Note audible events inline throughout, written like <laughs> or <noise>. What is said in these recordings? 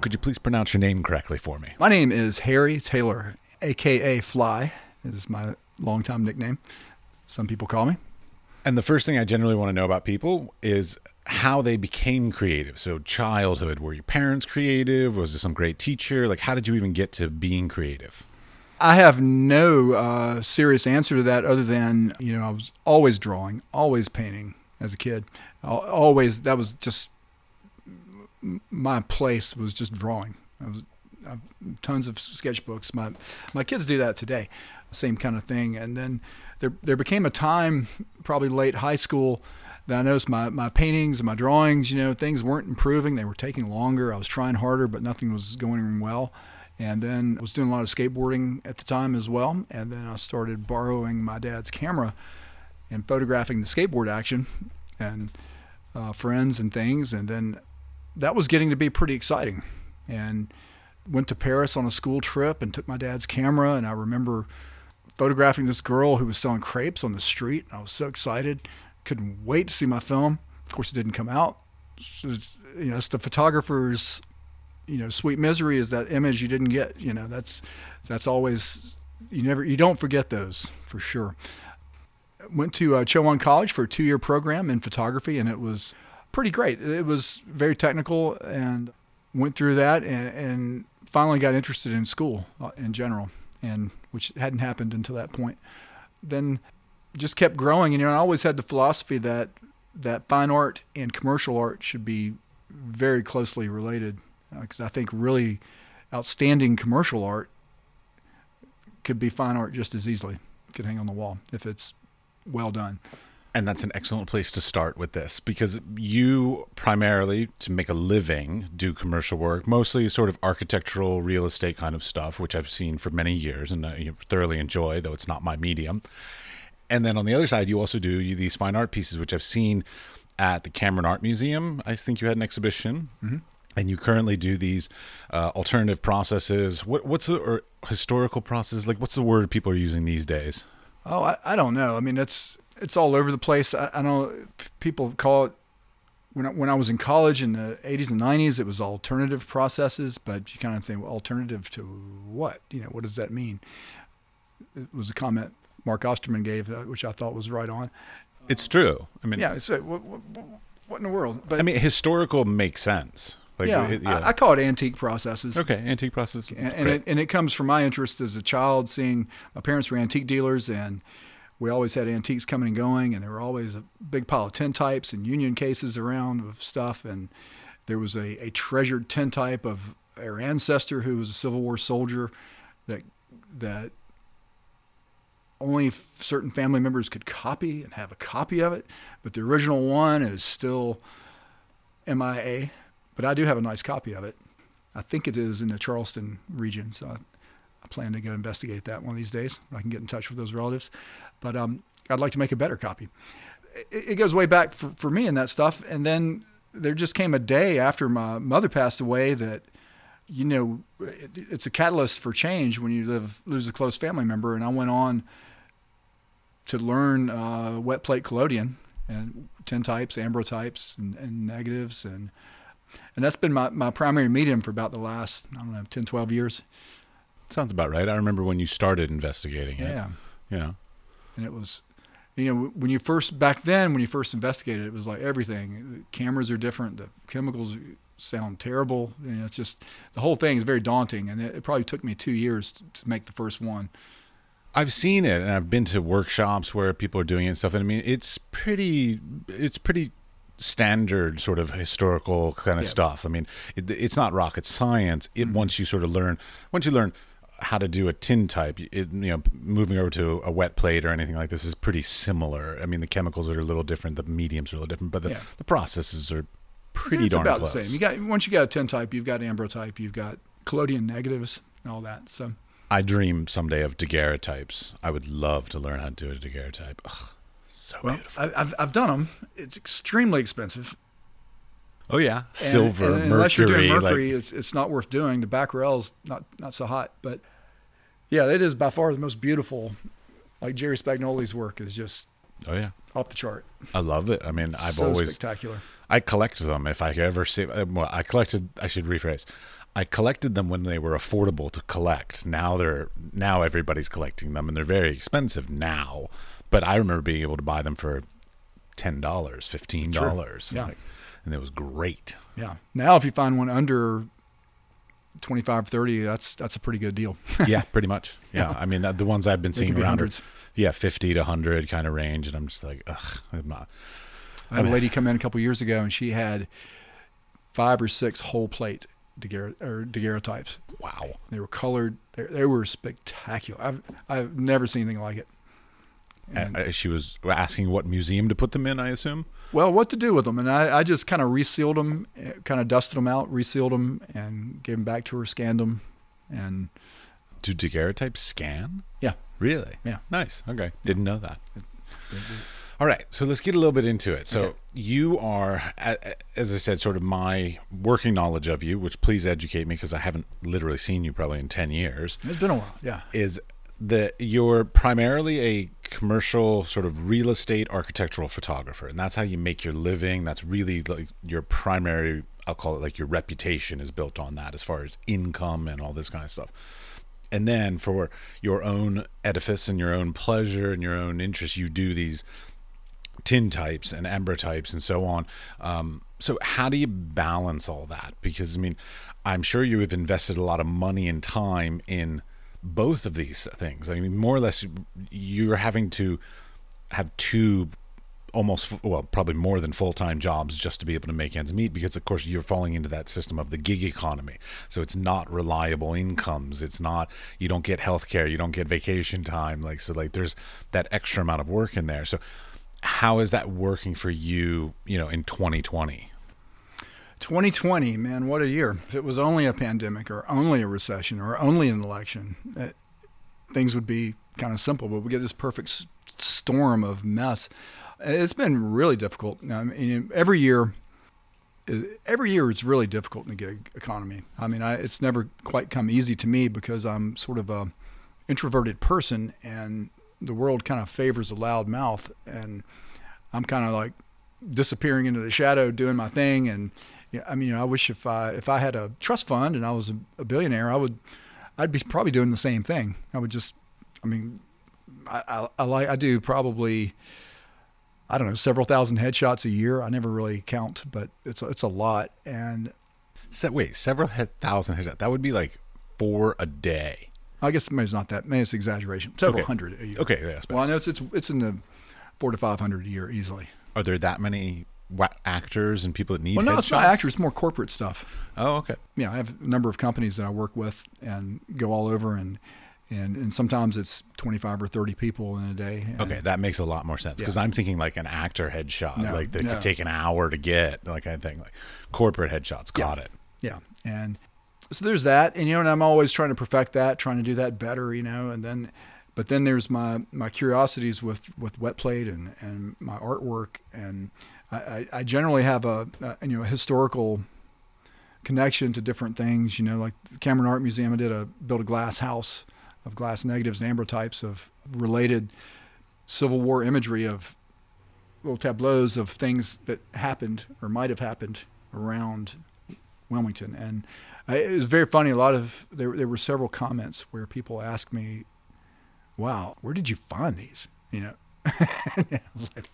Could you please pronounce your name correctly for me? My name is Harry Taylor, aka Fly. Is my longtime nickname. Some people call me. And the first thing I generally want to know about people is how they became creative. So, childhood, were your parents creative? Was there some great teacher? Like, how did you even get to being creative? I have no uh, serious answer to that other than, you know, I was always drawing, always painting as a kid. Always, that was just my place was just drawing. I was I've, tons of sketchbooks. My my kids do that today, same kind of thing. And then there there became a time, probably late high school, that I noticed my my paintings and my drawings. You know, things weren't improving. They were taking longer. I was trying harder, but nothing was going well. And then I was doing a lot of skateboarding at the time as well. And then I started borrowing my dad's camera and photographing the skateboard action and uh, friends and things. And then that was getting to be pretty exciting. And went to Paris on a school trip and took my dad's camera. And I remember photographing this girl who was selling crepes on the street. I was so excited, couldn't wait to see my film. Of course, it didn't come out. Was- you know, it's the photographer's, you know, sweet misery is that image you didn't get. You know, that's that's always you never you don't forget those for sure. Went to uh, Chowan College for a two-year program in photography, and it was pretty great. It was very technical, and went through that, and, and finally got interested in school uh, in general, and which hadn't happened until that point. Then just kept growing, and you know, I always had the philosophy that that fine art and commercial art should be very closely related, Uh, because I think really outstanding commercial art could be fine art just as easily. Could hang on the wall if it's well done. And that's an excellent place to start with this because you primarily, to make a living, do commercial work, mostly sort of architectural, real estate kind of stuff, which I've seen for many years and I thoroughly enjoy, though it's not my medium. And then on the other side, you also do these fine art pieces, which I've seen at the Cameron Art Museum. I think you had an exhibition. Mm-hmm. And you currently do these uh, alternative processes. What, what's the or historical process? Like, what's the word people are using these days? Oh, I, I don't know. I mean, it's it's all over the place. I, I know people call it when I, when I was in college in the 80s and 90s, it was alternative processes, but you kind of say well, alternative to what? You know, what does that mean? It was a comment Mark Osterman gave, uh, which I thought was right on. It's true. I mean, Yeah, uh, what, what, what in the world? But I mean, historical makes sense. Like, yeah, it- I, I call it antique processes. okay, antique processes, and, and it and it comes from my interest as a child, seeing my parents were antique dealers, and we always had antiques coming and going, and there were always a big pile of tintypes and union cases around of stuff, and there was a, a treasured tintype of our ancestor who was a Civil War soldier that that only f- certain family members could copy and have a copy of it, but the original one is still MIA. But I do have a nice copy of it. I think it is in the Charleston region, so I, I plan to go investigate that one of these days. I can get in touch with those relatives, but um, I'd like to make a better copy. It, it goes way back for, for me and that stuff, and then there just came a day after my mother passed away that you know it, it's a catalyst for change when you live lose a close family member, and I went on to learn uh, wet plate collodion and tintypes, ambrotypes, and, and negatives, and and that's been my, my primary medium for about the last I don't know 10, 12 years. Sounds about right. I remember when you started investigating it. Yeah, Yeah. and it was, you know, when you first back then when you first investigated, it was like everything. The cameras are different. The chemicals sound terrible. You know, it's just the whole thing is very daunting, and it, it probably took me two years to, to make the first one. I've seen it and I've been to workshops where people are doing it and stuff. And I mean, it's pretty, it's pretty standard sort of historical kind of Yeah. stuff. I mean, it, it's not rocket science. It mm-hmm. once you sort of learn, once you learn how to do a tin type, it, you know, moving over to a wet plate or anything like this is pretty similar. I mean, the chemicals are a little different, the mediums are a little different, but the, Yeah. the processes are pretty it's darn about close. the same. You got once you got a tin type, you've got ambrotype, you've got collodion negatives, and all that. So I dream someday of daguerreotypes. I would love to learn how to do a daguerreotype. Ugh, so well, beautiful. I, I've I've done them. It's extremely expensive. Oh yeah, And- silver, and unless you're mercury. doing like- mercury, it's it's not worth doing. The Becquerel's not not so hot, but Yeah, it is by far the most beautiful. Like Jerry Spagnoli's work is just Oh yeah, off the chart. I love it. I mean, I've so always spectacular. I collect them if I ever see. uh, Well, I collected. I should rephrase. I collected them when they were affordable to collect. Now they're now everybody's collecting them, and they're very expensive now. But I remember being able to buy them for ten dollars, fifteen dollars, Yeah. and it was great. Yeah. Now, if you find one under 25, 30, that's that's a pretty good deal. <laughs> yeah, pretty much. Yeah, I mean the ones I've been They seeing around, are, yeah, fifty to hundred kind of range, and I'm just like, ugh, I'm not. I had a lady come in a couple years ago, and she had five or six whole plate daguerre- or daguerreotypes. Wow. They were colored. They, they were spectacular. I've I've never seen anything like it. And- Uh, she was asking what museum to put them in. I assume. well, what to do with them? And I, I just kind of resealed them, kind of dusted them out, resealed them, and gave them back to her, scanned them, and Do daguerreotypes scan? yeah, Really? Yeah. Nice. Okay. Didn't know that. All right. So let's get a little bit into it. So Okay. you are, as I said, sort of my working knowledge of you, which please educate me because I haven't literally seen you probably in 10 years, it's been a while. Yeah, is that you're primarily a commercial sort of real estate architectural photographer. And that's how you make your living. That's really like your primary, I'll call it like your reputation is built on that as far as income and all this kind of stuff and then for your own edifice and your own pleasure and your own interest you do these tin types and ambrotypes and so on um, so how do you balance all that because i mean i'm sure you have invested a lot of money and time in both of these things. I mean more or less you're having to have two almost well probably more than full-time jobs just to be able to make ends meet because of course you're falling into that system of the gig economy. So it's not reliable incomes. It's not you don't get health care you don't get vacation time. Like so like there's that extra amount of work in there. So how is that working for you you know in 2020 2020, man, what a year! If it was only a pandemic or only a recession or only an election, eh, things would be kind of simple. But we get this perfect s- storm of mess. It's been really difficult. I mean, every year, every year it's really difficult in the gig economy. I mean, I, it's never quite come easy to me because I'm sort of a introverted person, and the world kind of favors a loud mouth, and I'm kind of like disappearing into the shadow, doing my thing. And yeah, I mean, you know, I wish if I if I had a trust fund and I was a, a billionaire, I would, I'd be probably doing the same thing. I would just, I mean, I, I, I like I do probably, I don't know, several thousand headshots a year. I never really count, but it's it's a lot. And so wait several he- thousand headshots that would be like four a day I guess maybe it's not that. Maybe it's exaggeration. Several Okay. hundred a year. okay yeah. Well, I know it's it's it's in the four to five hundred a year easily. are there that many actors and people that need Well, no, it's not actors. It's more corporate stuff. oh okay yeah, I have a number of companies that I work with and go all over and and and sometimes it's 25 or 30 people in a day. Okay, that makes a lot more sense because Yeah. I'm thinking like an actor headshot, No, like that no. could take an hour to get, like I think like corporate headshots. Got it. Yeah. And so there's that and you know and I'm always trying to perfect that, trying to do that better, you know, and then but then there's my my curiosities with with wet plate and and my artwork and I, I, generally have a, a you know a historical connection to different things. You know, like the Cameron Art Museum, I did a built a glass house of glass negatives and ambrotypes of related Civil War imagery of little tableaus of things that happened or might have happened around Wilmington. And I, it was very funny. A lot of there there were several comments where people asked me, "Wow, where did you find these?" You know. <laughs> Like,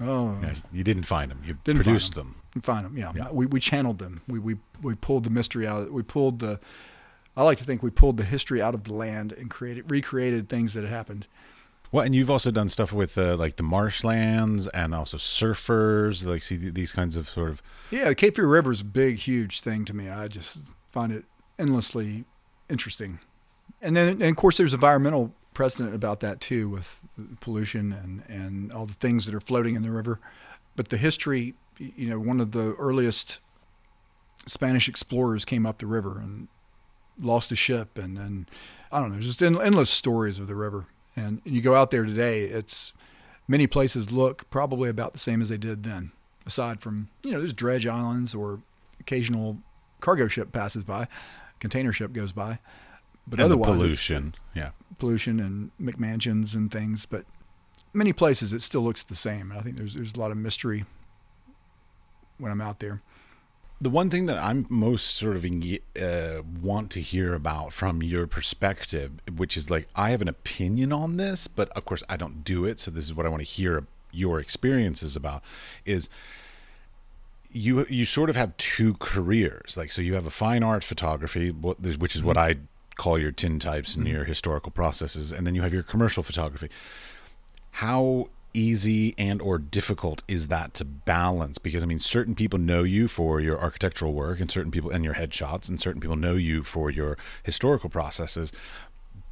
oh, Yeah, you didn't find them. You Didn't find produced them. and find them. Yeah, Yeah. we we channeled them. We we we pulled the mystery out. We pulled the. I like to think we pulled the history out of the land and created recreated things that had happened. Well, and you've also done stuff with uh, like the marshlands and also surfers, like see these kinds of sort of. Yeah, the Cape Fear River is a big, huge thing to me. I just find it endlessly interesting. And then, and of course, there's environmental precedent about that too, with pollution and and all the things that are floating in the river. But the history, you know, one of the earliest Spanish explorers came up the river and lost a ship, and then I don't know, just en- endless stories of the river. And you go out there today, it's many places look probably about the same as they did then aside from you know there's dredge islands or occasional cargo ship passes by container ship goes by But and otherwise, pollution. Yeah. Pollution and McMansions and things, but many places it still looks the same. I think there's there's a lot of mystery when I'm out there. The one thing that I'm most sort of uh, want to hear about from your perspective, which is like I have an opinion on this, but of course I don't do it, so this is what I want to hear your experiences about is you you sort of have two careers. Like so you have a fine art photography, which is what I call your tin types and mm-hmm. your historical processes, and then you have your commercial photography. How easy and or difficult is that to balance? Because i mean certain people know you for your architectural work and certain people and your headshots and certain people know you for your historical processes.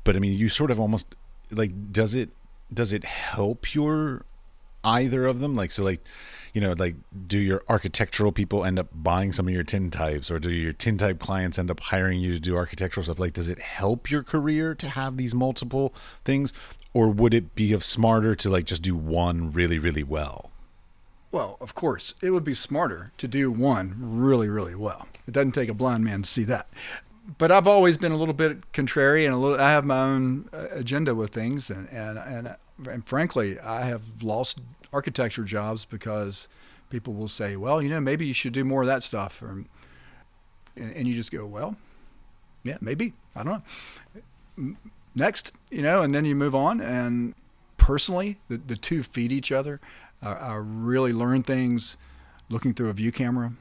But i mean you sort of almost like does it does it help your either of them? Like so like you know like do your architectural people end up buying some of your tin types or do your tin type clients end up hiring you to do architectural stuff like does it help your career to have these multiple things or would it be of smarter to like just do one really really well Well, of course, it would be smarter to do one really, really well. It doesn't take a blind man to see that. But I've always been a little bit contrary, and a little. I have my own uh, agenda with things, and and and, and frankly, I have lost architecture jobs because people will say, "Well, you know, maybe you should do more of that stuff," or, and, and you just go, "Well, yeah, maybe I don't know." Next, you know, and then you move on. And personally, the the two feed each other. I, I really learn things looking through a view camera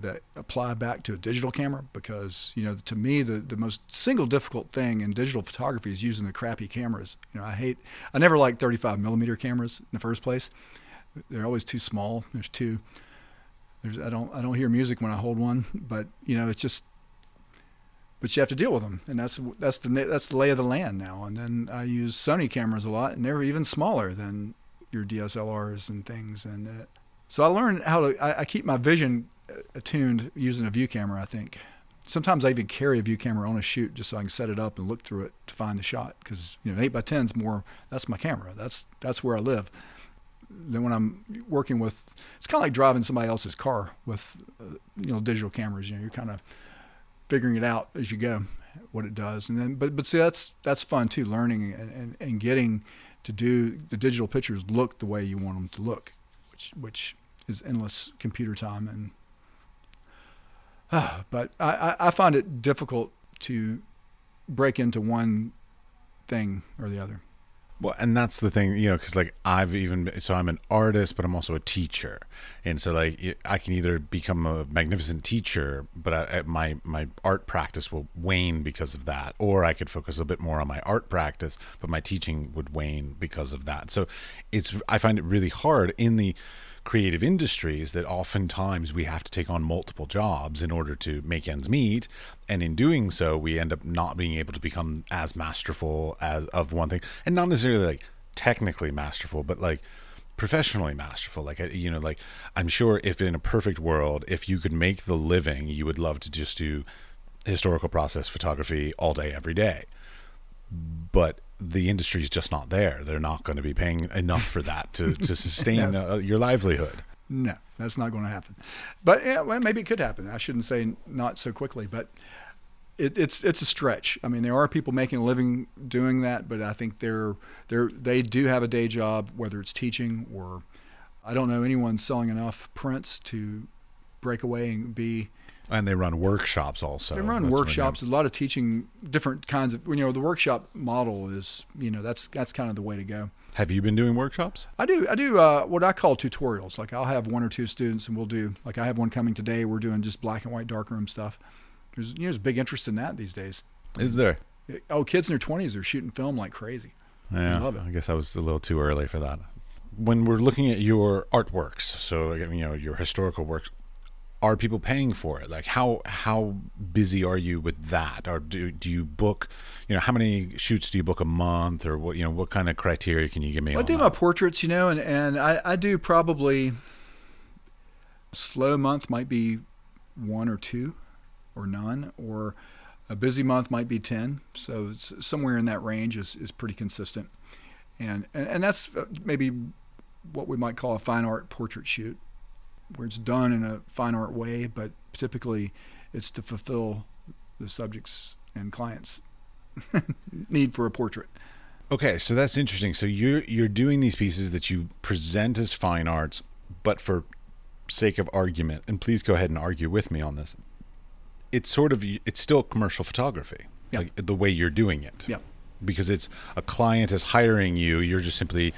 that apply back to a digital camera because you know to me the, the most single difficult thing in digital photography is using the crappy cameras. You know i hate i never liked 35 millimeter cameras in the first place. They're always too small. There's two there's i don't i don't hear music when i hold one but you know it's just but you have to deal with them. And that's that's the that's the lay of the land now. And then i use sony cameras a lot and they're even smaller than your dslrs and things. And uh, so i learned how to I, I keep my vision attuned using a view camera i think. Sometimes i even carry a view camera on a shoot just so i can set it up and look through it to find the shot because you know an 8 by 10 is more that's my camera. That's that's where i live. Then when i'm working with it's kind of like driving somebody else's car with uh, you know digital cameras you know you're kind of figuring it out as you go what it does. And then but but see that's that's fun too learning and, and, and getting to do the digital pictures look the way you want them to look which which is endless computer time and <sighs> but I, I find it difficult to break into one thing or the other. Well, and that's the thing, you know, because like I've even so I'm an artist, but I'm also a teacher, and so like I can either become a magnificent teacher, but I, my my art practice will wane because of that, or I could focus a bit more on my art practice, but my teaching would wane because of that. So it's I find it really hard in the creative industries that oftentimes we have to take on multiple jobs in order to make ends meet. And in doing so we end up not being able to become as masterful as of one thing. And not necessarily like technically masterful but like professionally masterful. Like you know like i'm sure if in a perfect world if you could make the living you would love to just do historical process photography all day every day. But the industry is just not there they're not going to be paying enough for that to, <laughs> to sustain uh, your livelihood No, that's not going to happen. But yeah, well, maybe it could happen. I shouldn't say not so quickly, but it, it's it's a stretch. I mean, there are people making a living doing that, but I think they're they're they do have a day job, whether it's teaching or I don't know anyone selling enough prints to break away and be. And they run workshops also They run That's workshops, a lot of teaching different kinds of. You know, the workshop model is you know that's that's kind of the way to go. have you been doing workshops I do. I do uh, what I call tutorials. Like I'll have one or two students, and we'll do. Like I have one coming today. We're doing just black and white darkroom stuff. There's you know there's big interest in that these days. is there Oh, kids in their twenties are shooting film like crazy. Yeah, love it. I guess I was a little too early for that. When we're looking at your artworks, so you know your historical works, are people paying for it? Like how how busy are you with that? Or do do you book? You know, how many shoots do you book a month, or what? You know, what kind of criteria can you give me? I on do that? my portraits, you know, and and I, I do probably slow month might be one or two, or none, or a busy month might be ten. So it's somewhere in that range is is pretty consistent, and and, and that's uh, maybe what we might call a fine art portrait shoot, where it's done in a fine art way, but typically it's to fulfill the subjects and clients' <laughs> need for a portrait. Okay, so that's interesting. So you're you're doing these pieces that you present as fine arts, but for sake of argument, and please go ahead and argue with me on this. It's sort of it's still commercial photography, Yeah. like the way you're doing it. Yeah. Because it's a client is hiring you, you're just simply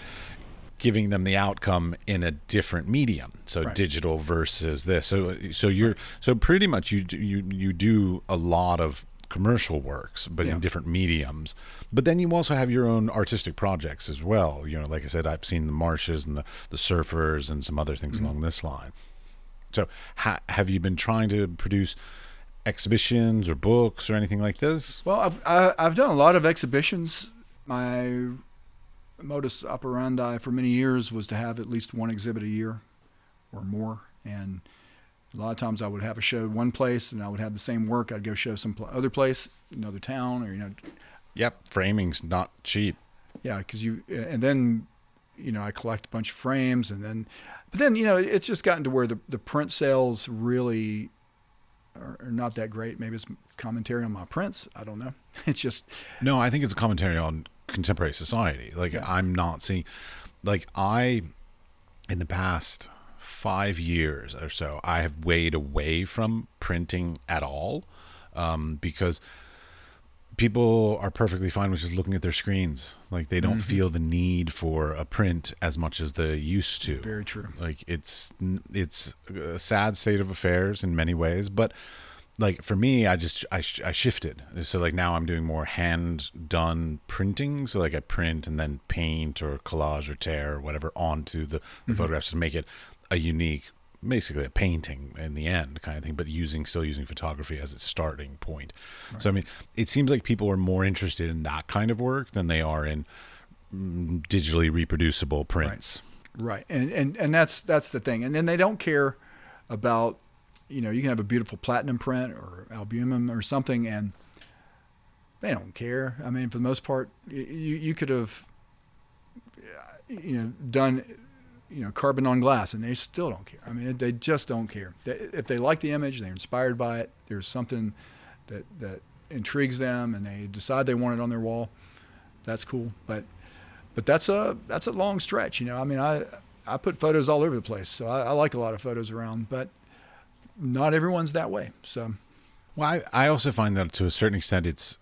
giving them the outcome in a different medium. So Right. digital versus this. So so you're so pretty much you you you do a lot of commercial works but Yeah. in different mediums. But then you also have your own artistic projects as well. You know, like I said I've seen the marshes and the the surfers and some other things mm-hmm. along this line. So ha- have you been trying to produce exhibitions or books or anything like this? Well, I've I, I've done a lot of exhibitions. My modus operandi for many years was to have at least one exhibit a year or more, and a lot of times I would have a show one place, and I would have the same work. I'd go show some pl- other place, another town, or you know, Yep, framing's not cheap. yeah, because you and then you know I collect a bunch of frames, and then but then you know it's just gotten to where the the print sales really are, are not that great. Maybe it's commentary on my prints. I don't know. <laughs> It's just No, I think it's a commentary on contemporary society. Like Yeah. I'm not seeing like I in the past 5 years or so I have weighed away from printing at all um because people are perfectly fine with just looking at their screens. Like they don't feel the need for a print as much as they used to. very true. Like it's it's a sad state of affairs in many ways, but like for me, I just I, sh- I shifted. So like now I'm doing more hand done printing. So like I print and then paint or collage or tear or whatever onto the, the photographs to make it a unique, basically a painting in the end kind of thing. But using still using photography as its starting point. So I mean, it seems like people are more interested in that kind of work than they are in mm, digitally reproducible prints. Right, and and and that's that's the thing. And then they don't care about, you know, you can have a beautiful platinum print or albumin or something, and they don't care. I mean, for the most part, you you could have, you know, done, you know, carbon on glass, and they still don't care. I mean, they just don't care. If they like the image, they're inspired by it. There's something that that intrigues them, and they decide they want it on their wall. That's cool, but but that's a that's a long stretch. You know, I mean, I I put photos all over the place, so I, I like a lot of photos around, but not everyone's that way. So Well, I, I also find that to a certain extent, it's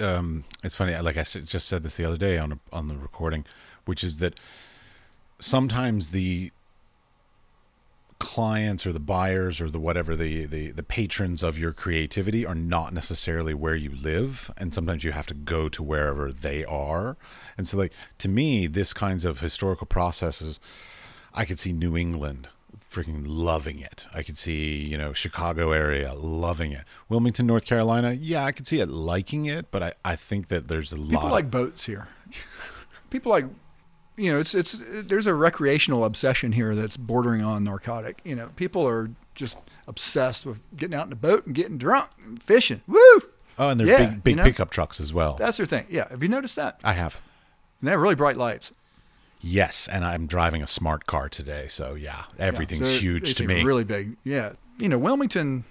um, it's funny. Like I just said this the other day on a, on the recording, which is that sometimes the clients or the buyers or the whatever the, the the patrons of your creativity are not necessarily where you live and sometimes you have to go to wherever they are and so like to me this kinds of historical processes i could see new england freaking loving it i could see you know chicago area loving it wilmington north carolina yeah i could see it liking it but i, I think that there's a lot people lot like boats here. people like you know, it's it's there's a recreational obsession here that's bordering on narcotic. You know, people are just obsessed with getting out in a boat and getting drunk and fishing. Woo! oh and they're Yeah, big big you know? pickup trucks as well That's their thing. Yeah. Have you noticed that? i have And they have really bright lights. Yes, and I'm driving a smart car today, so yeah, everything's So huge to me. Really big. Yeah. You know, Wilmington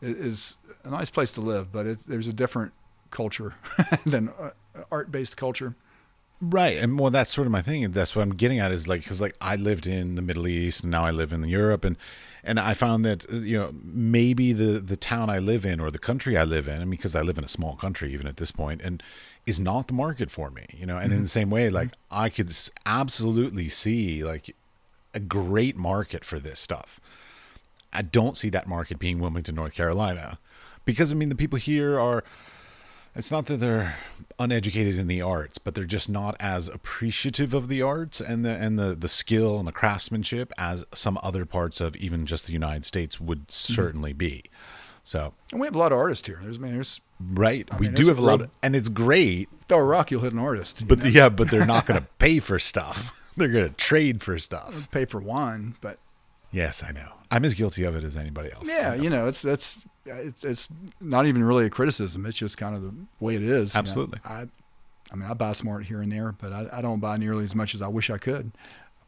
is a nice place to live, but it, there's a different culture <laughs> than uh, art-based culture. right, and well, that's sort of my thing. That's what I'm getting at is like because like I lived in the Middle East and now I live in Europe, and and I found that uh, you know maybe the the town I live in or the country I live in, I mean, because I live in a small country even at this point, and is not the market for me, you know. And in mm-hmm. the same way, like mm-hmm. I could absolutely see like a great market for this stuff. I don't see that market being Wilmington, North Carolina, because I mean the people here are. It's not that they're uneducated in the arts, but they're just not as appreciative of the arts and the and the the skill and the craftsmanship as some other parts of even just the United States would mm-hmm. certainly be. So And we have a lot of artists here. There's, I mean, there's right, we mean, do have a lot, of, and it's great. throw a rock, you'll hit an artist. But know? yeah, but they're not going <laughs> to pay for stuff. <laughs> They're going to trade for stuff. pay for wine, but Yes, I know. I'm as guilty of it as anybody else. yeah, you know, it's that's it's it's not even really a criticism. It's just kind of the way it is. you know. Absolutely. I, I mean, I buy smart here and there, but I, I don't buy nearly as much as I wish I could.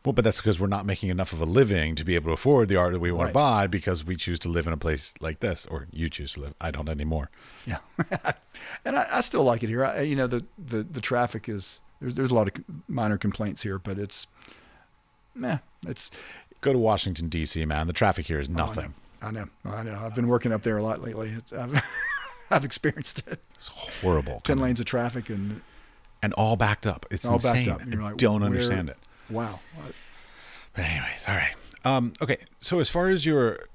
Well, but that's because we're not making enough of a living to be able to afford the art that we want Right. to buy because we choose to live in a place like this, or you choose to live. I don't anymore. Yeah, <laughs> and I, I still like it here. I, you know, the, the the traffic is there's there's a lot of minor complaints here, but it's, meh, it's Go to Washington D.C., man. The traffic here is oh, I nothing. know, I know, I know. I've been working up there a lot lately. I've <laughs> I've experienced it. It's horrible. Ten lanes of traffic and and all backed up. It's all insane. backed up. You're I don't understand it. Wow. But anyways, all right. Um, okay, so as far as your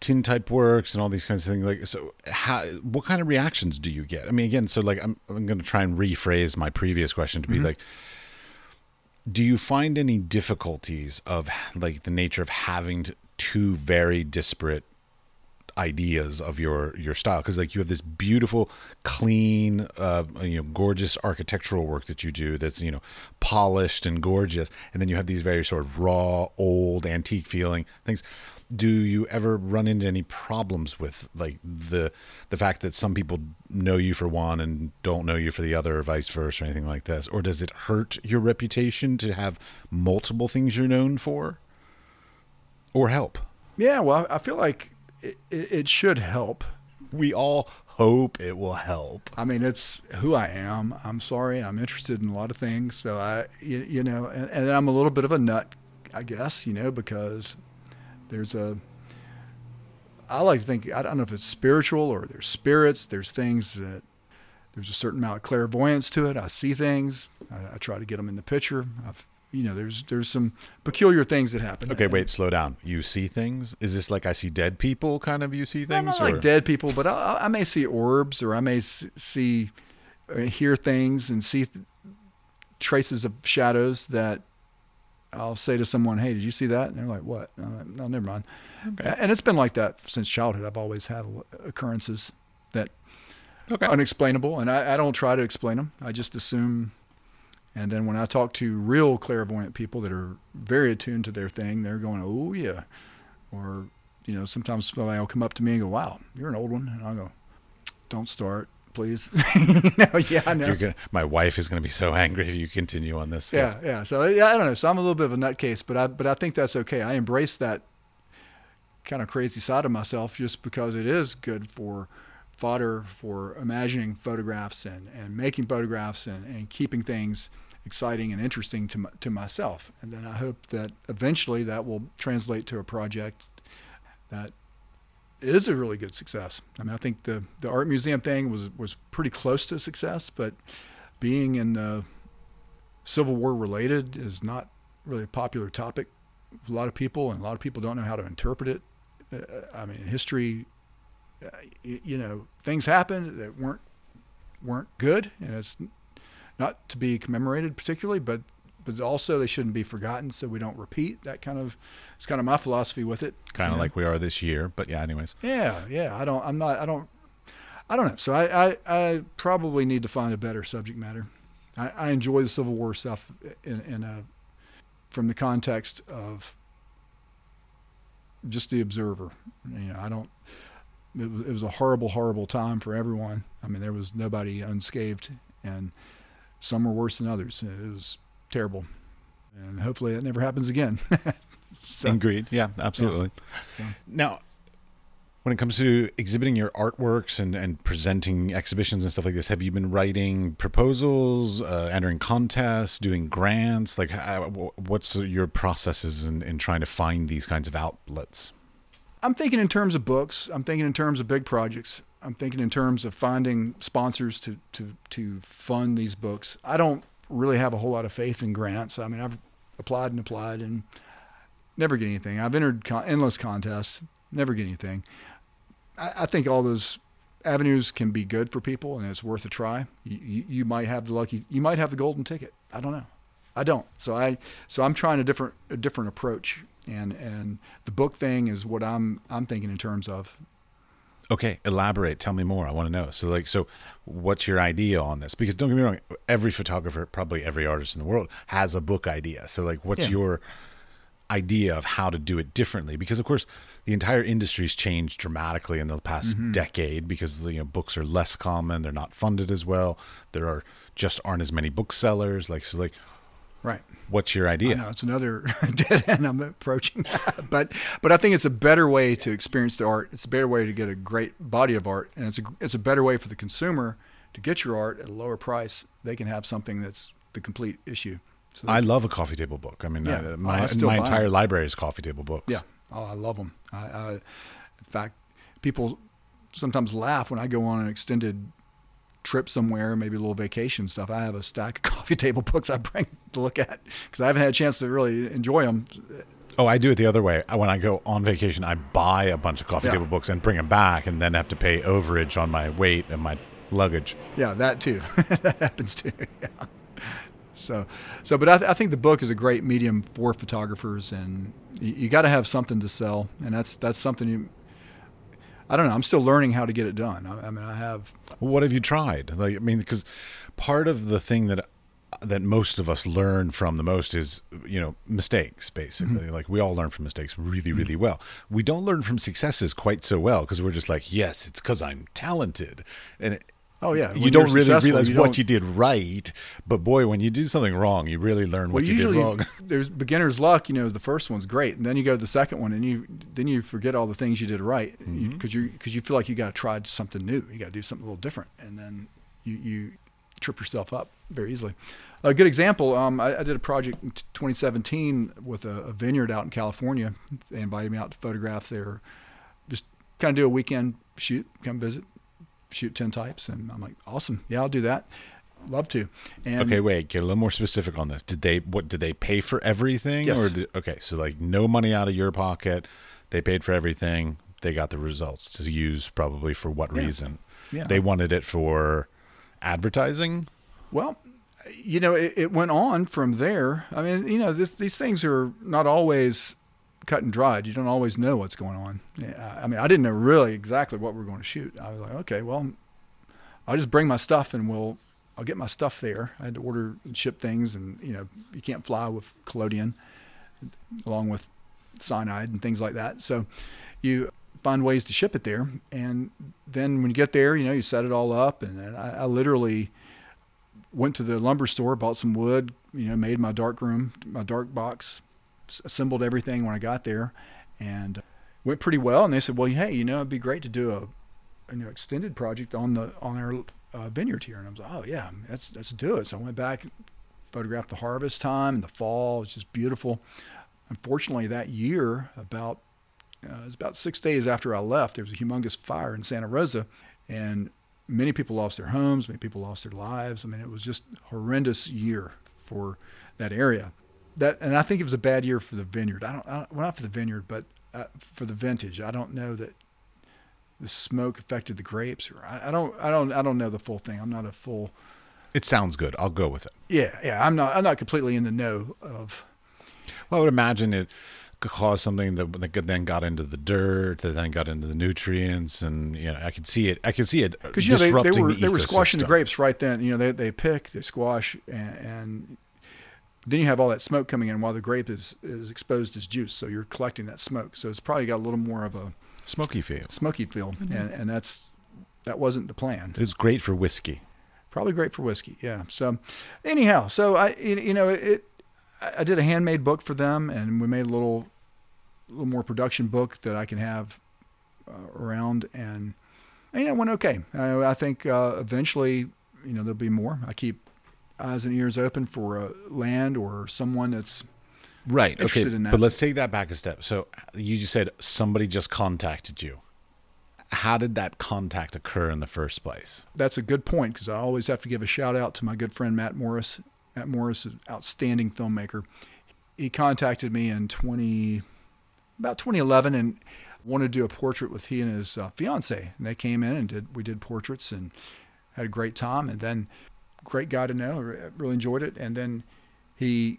tin type works and all these kinds of things, like so, how what kind of reactions do you get? I mean, again, so like I'm I'm going to try and rephrase my previous question to be like, do you find any difficulties of like the nature of having to, two very disparate ideas of your your style. Because like you have this beautiful clean uh you know gorgeous architectural work that you do that's you know polished and gorgeous. And then you have these very sort of raw old antique feeling things. Do you ever run into any problems with like the the fact that some people know you for one and don't know you for the other or vice versa or anything like this? Or does it hurt your reputation to have multiple things you're known for? Or help? Yeah, well, I feel like it, it, should help. we all hope it will help. I mean, it's who I am. I'm sorry. I'm interested in a lot of things. So I, you, you know, and, and I'm a little bit of a nut, I guess, you know, because there's a, I like to think, I don't know if it's spiritual or there's spirits. There's things that, there's a certain amount of clairvoyance to it. I see things. I, I try to get them in the picture. I've, you know, there's there's some peculiar things that happen. Okay, wait, slow down. You see things? Is this like I see dead people kind of you see No, things? not or- like dead people, but I, I may see orbs or I may see, uh, hear things and see th- traces of shadows that I'll say to someone, "Hey, did you see that?" And they're like, "What?" And I'm like, no, never mind. A- And it's been like that since childhood. I've always had occurrences that Okay. unexplainable, and I, I don't try to explain them. I just assume. And then when I talk to real clairvoyant people that are very attuned to their thing, they're going, "Oh yeah," or you know, sometimes somebody will come up to me and go, "Wow, you're an old one," and I'll go, "Don't start, please." <laughs> no, yeah, I know. Gonna, my wife is going to be so angry if you continue on this. Yeah, yeah. So yeah, I don't know. So I'm a little bit of a nutcase, but I but I think that's okay. I embrace that kind of crazy side of myself just because it is good for fodder for imagining photographs and, and making photographs and, and keeping things exciting and interesting to my, to myself. And then I hope that eventually that will translate to a project that is a really good success. I mean, I think the the art museum thing was was pretty close to success, but being in the Civil War related is not really a popular topic a lot of people, and a lot of people don't know how to interpret it. Uh, I mean, history, uh, you know, things happened that weren't weren't good, and it's not to be commemorated particularly, but but also they shouldn't be forgotten, so we don't repeat. That kind of it's kind of my philosophy with it. Kind of know? like we are this year. But yeah, anyways. Yeah, yeah. I don't. I'm not. I don't. I don't know. So I, I, I probably need to find a better subject matter. I, I enjoy the Civil War stuff in, in a, from the context of just the observer. You know, I don't. It was, it was a horrible, horrible time for everyone. I mean, there was nobody unscathed, and some were worse than others. It was terrible, and hopefully it never happens again. <laughs> so, Agreed. Yeah, absolutely. So- Now, when it comes to exhibiting your artworks and, and presenting exhibitions and stuff like this, have you been writing proposals, uh, entering contests, doing grants? Like, how, what's your processes in, in trying to find these kinds of outlets? I'm thinking in terms of books. I'm thinking in terms of big projects. I'm thinking in terms of finding sponsors to to to fund these books. I don't really have a whole lot of faith in grants. I mean, I've applied and applied and never get anything. I've entered con- endless contests, never get anything. I, I think all those avenues can be good for people, and it's worth a try. You, you, you might have the lucky, you might have the golden ticket. I don't know. I don't. So I so I'm trying a different a different approach, and and the book thing is what I'm I'm thinking in terms of. Okay, elaborate. Tell me more. I want to know. So, like, so what's your idea on this? Because don't get me wrong, every photographer, probably every artist in the world, has a book idea. So, like, what's Yeah. your idea of how to do it differently? Because, of course, the entire industry's changed dramatically in the past mm-hmm. decade because you know books are less common. They're not funded as well. There are just aren't as many booksellers. Like, so, like, Right. What's your idea? No, it's another <laughs> dead end I'm approaching, <laughs> but but I think it's a better way to experience the art. It's a better way to get a great body of art, and it's a it's a better way for the consumer to get your art at a lower price. They can have something that's the complete issue. So I love a coffee table book. I mean, Yeah. uh, Oh, my I my entire them. library is coffee table books. Yeah. Oh, I love them. I, I, in fact, people sometimes laugh when I go on an extended trip somewhere, maybe a little vacation stuff. I have a stack of <laughs> coffee table books I bring to look at because I haven't had a chance to really enjoy them. Oh, I do it the other way. When I go on vacation, I buy a bunch of coffee Yeah. table books and bring them back, and then have to pay overage on my weight and my luggage. Yeah, that too. <laughs> that happens too. <laughs> Yeah. So, so, but I, th- I think the book is a great medium for photographers, and you, you got to have something to sell, and that's that's something you. I don't know. I'm still learning how to get it done. I, I mean, I have What have you tried? Like, I mean, because part of the thing that that most of us learn from the most is you know mistakes basically Mm-hmm. like we all learn from mistakes really really well we don't learn from successes quite so well because we're just like yes it's because i'm talented and it, Oh yeah, you don't really realize you what you did right but boy when you do something wrong you really learn what Well, you did wrong <laughs> there's beginner's luck. You know, the first one's great, and then you go to the second one, and you then you forget all the things you did right Mm-hmm. because you because you feel like you got to try something new. You got to do something a little different, and then you you trip yourself up very easily. A good example. Um, I, I did a project in 2017 with a, a vineyard out in California. They invited me out to photograph their, just kind of do a weekend shoot, come visit, shoot tintypes, and I'm like, awesome, yeah, I'll do that. Love to. And okay wait get a little more specific on this did they what did they pay for everything Yes. or did, okay so like no money out of your pocket they paid for everything they got the results to use probably for what Yeah. reason Yeah. they wanted it for advertising Well, you know, it, it went on from there. I mean, you know, this, these things are not always cut and dried. You don't always know what's going on. I mean, I didn't know really exactly what we are going to shoot. I was like, okay, well, I'll just bring my stuff and we'll, I'll get my stuff there. I had to order and ship things, and you know, you can't fly with collodion, along with cyanide and things like that. So, you find ways to ship it there, and then when you get there, you know, you set it all up, and I, I literally went to the lumber store, bought some wood, you know, made my dark room, my dark box, assembled everything when I got there, and went pretty well. And they said, "Well, hey, you know, it'd be great to do a, you know, extended project on the on our uh, vineyard here." And I was like, "Oh yeah, let's let's do it." So I went back, photographed the harvest time and the fall. It's just beautiful. Unfortunately, that year, about uh, it was about six days after I left, there was a humongous fire in Santa Rosa, and many people lost their homes. Many people lost their lives. I mean, it was just horrendous year for that area. That, and I think it was a bad year for the vineyard. I don't, I don't well, not for the vineyard, but uh, for the vintage. I don't know that the smoke affected the grapes, or I, I don't, I don't, I don't know the full thing. I'm not a full. it sounds good i'll go with it Yeah, yeah. I'm not, I'm not completely in the know of. well i would imagine it could cause something that that then got into the dirt that then got into the nutrients and you know i could see it i could see it because you know they, they were the they were squashing the grapes right then. You know they they pick, they squash, and, and then you have all that smoke coming in while the grape is is exposed as juice. So you're collecting that smoke. So it's probably got a little more of a smoky feel smoky feel, Mm-hmm. and and that's that wasn't the plan. it's great for whiskey Probably great for whiskey. Yeah. So anyhow, so I you you know it. I I did a handmade book for them, and we made a little, little more production book that I can have uh, around, and, and you know, it went okay. I, I think uh, eventually, you know, there'll be more. I keep eyes and ears open for uh, land or someone that's Right. Okay. interested in that. But let's take that back a step. So you just said somebody just contacted you. How did that contact occur in the first place? that's a good point because I always have to give a shout out to my good friend Matt Morris. Matt Morris is an outstanding filmmaker. He contacted me in 20, about 2011 and wanted to do a portrait with he and his uh, fiance. And they came in and did we did portraits and had a great time. And then great guy to know. Really enjoyed it. And then he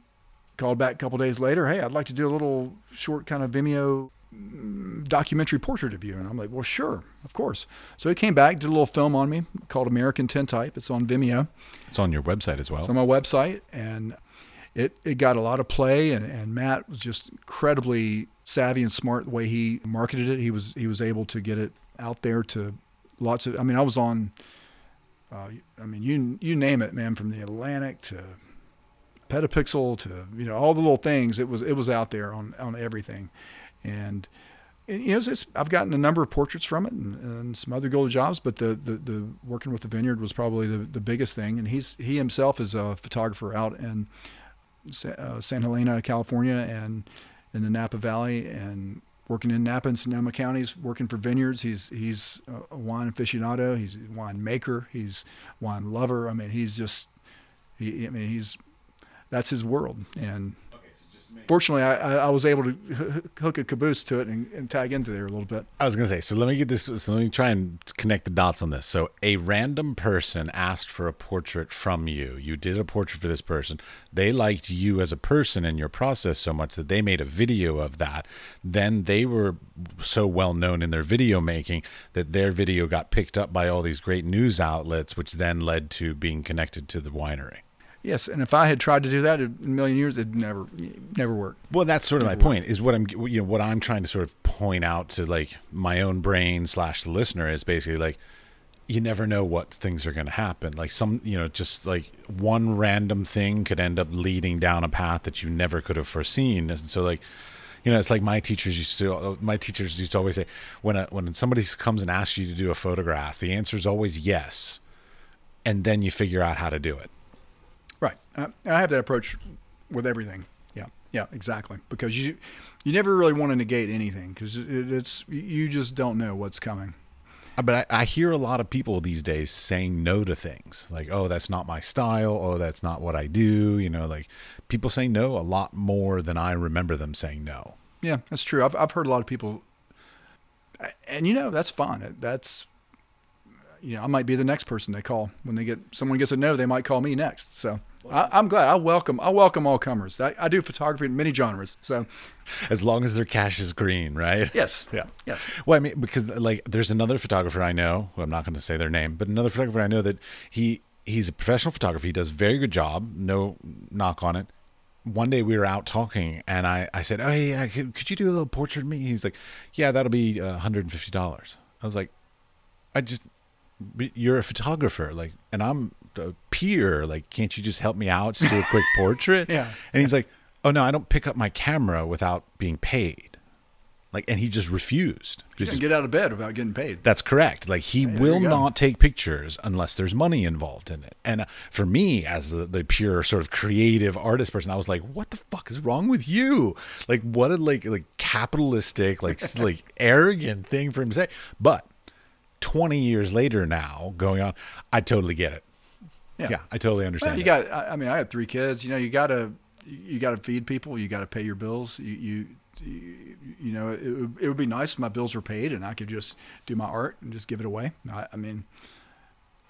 called back a couple days later. Hey, I'd like to do a little short kind of Vimeo mm, documentary portrait of you. And I'm like, well, sure, of course. So he came back, did a little film on me called American Tintype. It's on Vimeo. It's on your website as well. It's on my website, and it, it got a lot of play. And, and Matt was just incredibly savvy and smart the way he marketed it. He was he was able to get it out there to lots of. I mean, I was on. Uh, I mean, you you name it, man, from the Atlantic to petapixel to you know all the little things. It was it was out there on on everything, and. and, you know, it's, it's, I've gotten a number of portraits from it and, and some other gold jobs, but the, the, the working with the vineyard was probably the, the biggest thing. And he's he himself is a photographer out in uh, San Helena, California, and in the Napa Valley, and working in Napa and Sonoma counties, working for vineyards. He's he's a wine aficionado. He's a wine maker. He's wine lover. I mean, he's just he, I mean, he's that's his world. And fortunately, I, I was able to hook a caboose to it and, and, tag into there a little bit. I was going to say, so let me get this. So let me try and connect the dots on this. So a random person asked for a portrait from you. You did a portrait for this person. They liked you as a person and your process so much that they made a video of that. Then they were so well known in their video making that their video got picked up by all these great news outlets, which then led to being connected to the winery. Yes, and if I had tried to do that in a million years, it'd never, never work. Well, that's sort of never my point. Is what I'm, you know, what I'm trying to sort of point out to like my own brain slash the listener is basically like, you never know what things are going to happen. Like some, you know, just like one random thing could end up leading down a path that you never could have foreseen. And so, like, you know, it's like my teachers used to. My teachers used to always say, when a, when somebody comes and asks you to do a photograph, the answer is always yes, and then you figure out how to do it. I, I have that approach with everything. Yeah. Yeah. Exactly. Because you you never really want to negate anything because it's you just don't know what's coming. Uh, but I, I, hear a lot of people these days saying no to things like, "Oh, that's not my style. Oh, that's not what I do." You know, like people say no a lot more than I remember them saying no. Yeah, that's true. I've I've heard a lot of people, and you know that's fine. That's you know, I might be the next person they call when they get someone gets a no. They might call me next. So I, am glad. I welcome. I welcome all comers. I, I, do photography in many genres. So as long as their cash is green, right? Yes. <laughs> Yeah. Yes. Well, I mean, because like there's another photographer I know. Who I'm not going to say their name, but another photographer I know that he he's a professional photographer. He does a very good job. No knock on it. One day we were out talking, and I, I said, "Oh, hey, could, could you do a little portrait of me?" He's like, "Yeah, that'll be uh, 150 dollars." I was like, "I just you're a photographer, like, and I'm a peer. Like, can't you just help me out? Just do a quick <laughs> portrait. yeah. And he's like, oh no, I don't pick up my camera without being paid. Like, and he just refused. You just, get out of bed without getting paid. That's correct. Like, he will not take pictures unless there's money involved in it. And uh, for me, as the, the pure sort of creative artist person, I was like, what the fuck is wrong with you? Like, what a like like capitalistic, like like <laughs> arrogant thing for him to say. But 20 years later now going on, I totally get it. Yeah, yeah I totally understand. Well, you got, I mean, I had three kids. You know, you got to, you got to feed people. You got to pay your bills. You, you, you, you know, it, it, would be nice if my bills were paid and I could just do my art and just give it away. I, I mean,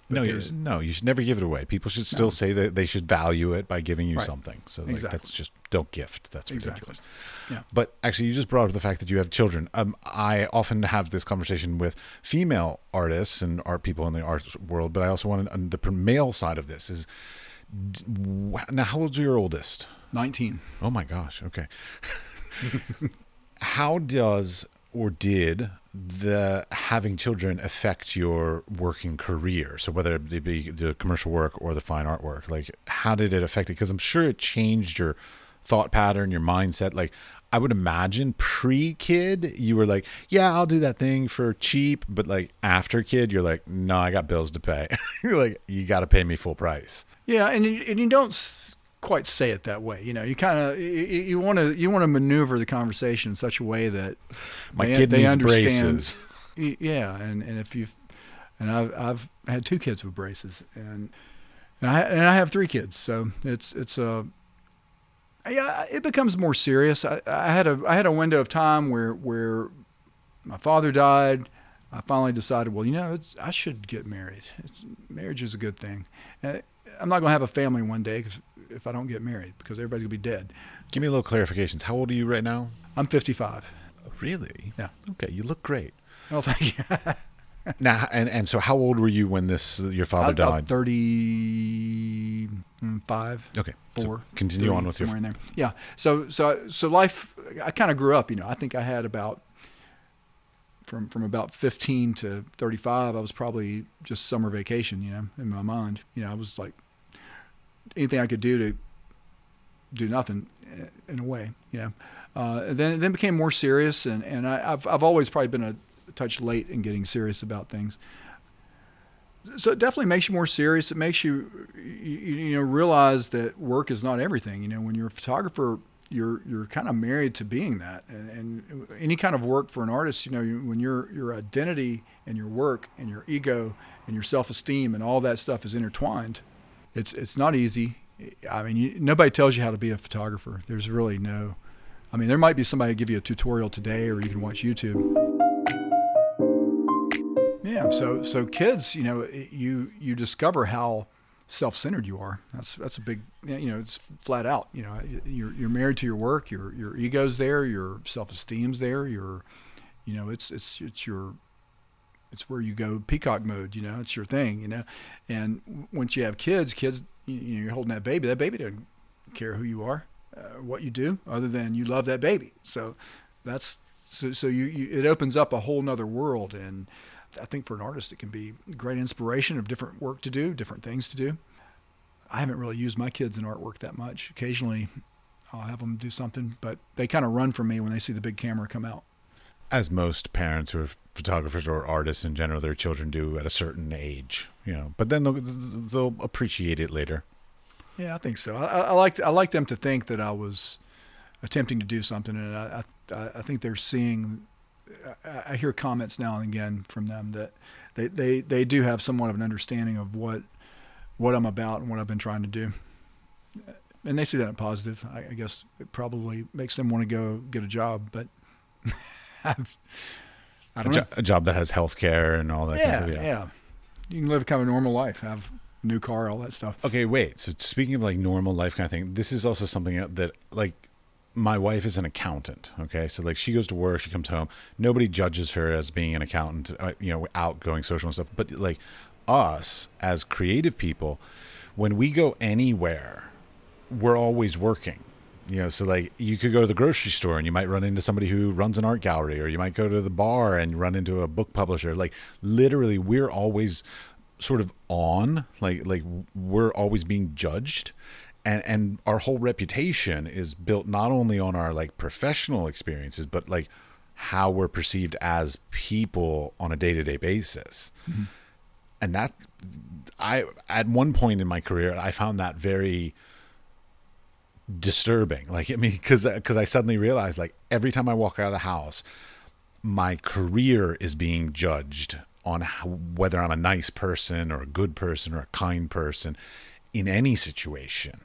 no, you, no, you should never give it away. People should still no. say that they should value it by giving you right. something. So like, exactly. that's just don't gift. That's exactly. ridiculous. Yeah. But actually, you just brought up the fact that you have children. Um, I often have this conversation with female artists and art people in the art world, but I also want on the male side of this is now how old old's your oldest? Nineteen. Oh my gosh. Okay. <laughs> how does or did the having children affect your working career? So whether it be the commercial work or the fine art work, like how did it affect it? Because I'm sure it changed your thought pattern, your mindset. Like I would imagine pre-kid, you were like, "Yeah, I'll do that thing for cheap," but like after kid, you're like, "No, I got bills to pay." <laughs> you're like, "You got to pay me full price." Yeah, and and you don't quite say it that way. You know, you kind of you want to you want to maneuver the conversation in such a way that my they, kid they needs understand. braces. <laughs> Yeah, and and if you and I've I've had two kids with braces, and and I and I have three kids, so it's it's a yeah, it becomes more serious. I, I had a I had a window of time where where my father died. I finally decided, well, you know, I should get married. It's, marriage is a good thing. And I'm not going to have a family one day because if I don't get married because everybody's gonna be dead. Give me a little clarifications. How old are you right now? I'm 55. Really? Yeah. Okay, you look great. Well, thank you. <laughs> now, and and so, how old were you when this your father died? About died? Thirty-five. Okay. Four. So continue on with somewhere your in there. Yeah. So so so life. I kind of grew up. You know, I think I had about from from about 15 to 35 i was probably just summer vacation you know in my mind you know i was like anything I could do to do nothing in a way, you know. Uh, then then became more serious, and and I, have I've always probably been a touch late in getting serious about things. So it definitely makes you more serious. It makes you, you, you know, realize that work is not everything. You know, when you're a photographer, you're you're kind of married to being that, and, and any kind of work for an artist, you know, when your your identity and your work and your ego and your self esteem and all that stuff is intertwined, it's it's not easy. I mean, you, nobody tells you how to be a photographer. There's really no. I mean, there might be somebody give you a tutorial today, or you can watch YouTube. Yeah. So so kids, you know, you you discover how self-centered you are. That's that's a big you know it's flat out. You know you're you're married to your work. Your your ego's there. Your self-esteem's there. Your you know it's it's it's your it's where you go peacock mode. You know it's your thing. You know, and once you have kids, kids you know you're holding that baby. That baby doesn't care who you are, uh, what you do, other than you love that baby. So that's so so you, you it opens up a whole nother world and I think for an artist, it can be great inspiration of different work to do, different things to do. I haven't really used my kids in artwork that much. Occasionally, I'll have them do something, but they kind of run from me when they see the big camera come out. As most parents or photographers or artists in general, their children do at a certain age, you know. But then they'll, they'll appreciate it later. Yeah, I think so. I, I like I like them to think that I was attempting to do something, and I I, I think they're seeing I hear comments now and again from them that they, they, they do have somewhat of an understanding of what what I'm about and what I've been trying to do. And they see that in positive. I, I guess it probably makes them want to go get a job, but <laughs> Don't a, jo- a job that has health care and all that. Yeah, kind of, yeah, yeah. You can live kind of a normal life, have a new car, all that stuff. Okay, wait. So speaking of like normal life kind of thing, this is also something that like my wife is an accountant. Okay, so like she goes to work, she comes home. Nobody judges her as being an accountant, uh, you know, outgoing, social and stuff. But like us as creative people, when we go anywhere, we're always working. You know, so like you could go to the grocery store and you might run into somebody who runs an art gallery, or you might go to the bar and run into a book publisher. Like literally, we're always sort of on. Like like we're always being judged and and our whole reputation is built not only on our like professional experiences but like how we're perceived as people on a day-to-day basis mm-hmm. and that i at one point in my career i found that very disturbing. Like i mean because because i suddenly realized like every time i walk out of the house my career is being judged on how, whether i'm a nice person or a good person or a kind person in any situation.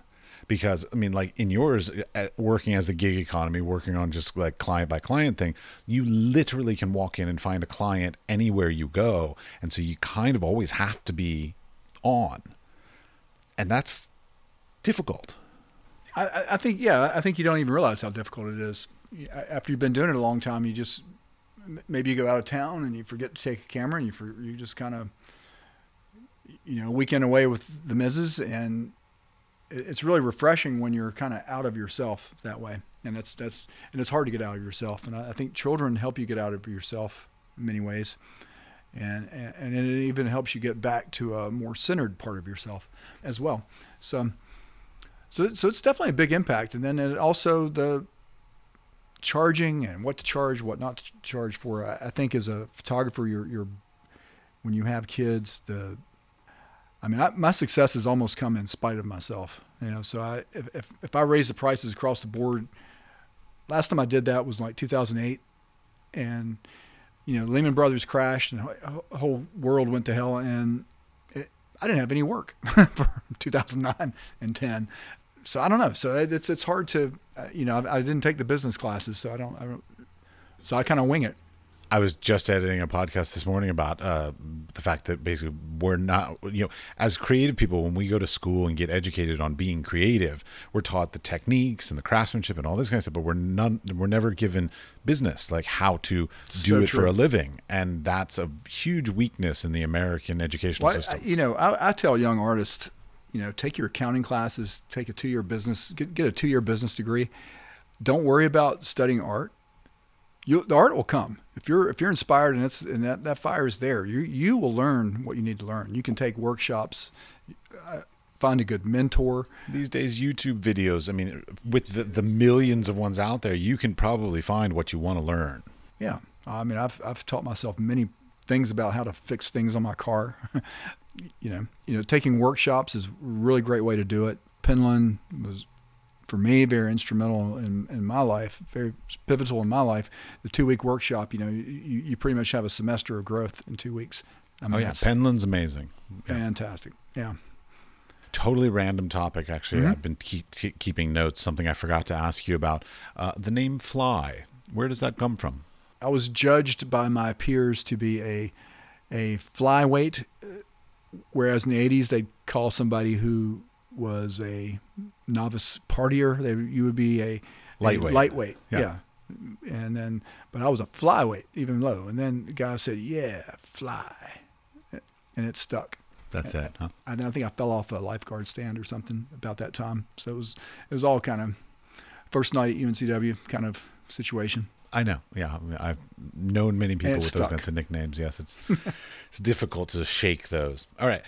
Because I mean, like in yours, uh, working as the gig economy, working on just like client by client thing, you literally can walk in and find a client anywhere you go, and so you kind of always have to be on, and that's difficult. I, I think, yeah, I think you don't even realize how difficult it is. After you've been doing it a long time, you just maybe you go out of town and you forget to take a camera, and you for, you just kind of you know weekend away with the misses and it's really refreshing when you're kind of out of yourself that way. And that's, that's, and it's hard to get out of yourself. And I, I think children help you get out of yourself in many ways. And, and, and it even helps you get back to a more centered part of yourself as well. So, so, so it's definitely a big impact. And then it also the charging and what to charge, what not to charge for. I, I think as a photographer, you're, you're, when you have kids, the I mean, I, my success has almost come in spite of myself. You know, so I if, if, if I raise the prices across the board, last time I did that was like 2008, and you know Lehman Brothers crashed and the whole world went to hell, and it, I didn't have any work <laughs> for 2009 and 10. So I don't know. So it's it's hard to, uh, you know, I, I didn't take the business classes, so I don't. I don't so I kind of wing it. I was just editing a podcast this morning about uh, the fact that basically we're not, you know, as creative people, when we go to school and get educated on being creative, we're taught the techniques and the craftsmanship and all this kind of stuff, but we're none, we're never given business like how to do so it true. for a living, and that's a huge weakness in the American educational well, system. you know, I, I tell young artists, you know, take your accounting classes, take a two-year business, get, get a two-year business degree. Don't worry about studying art you, the art will come if you're if you're inspired and it's and that, that fire is there you you will learn what you need to learn you can take workshops uh, find a good mentor. These days, YouTube videos, I mean, with the, the millions of ones out there, you can probably find what you want to learn. Yeah. I mean, I've, I've taught myself many things about how to fix things on my car. <laughs> you know, you know, taking workshops is a really great way to do it. Penland was for me very instrumental in, in my life, very pivotal in my life. The two week workshop, you know, you, you pretty much have a semester of growth in two weeks. I mean, oh yeah, Penland's amazing. Fantastic. Yeah. Totally random topic. Actually, mm-hmm. I've been keep, keep, keeping notes. Something I forgot to ask you about. Uh, the name Fly. Where does that come from? I was judged by my peers to be a a flyweight, whereas in the '80s they'd call somebody who was a novice partier. They, you would be a lightweight. A lightweight, yeah. yeah. And then, but I was a flyweight, even low. And then the guy said, "Yeah, fly," and it stuck. That's it, huh? I, I think I fell off a lifeguard stand or something about that time. So it was it was all kind of first night at UNCW kind of situation. I know. Yeah, I've known many people with stuck. those kinds of nicknames. Yes, it's <laughs> it's difficult to shake those. All right,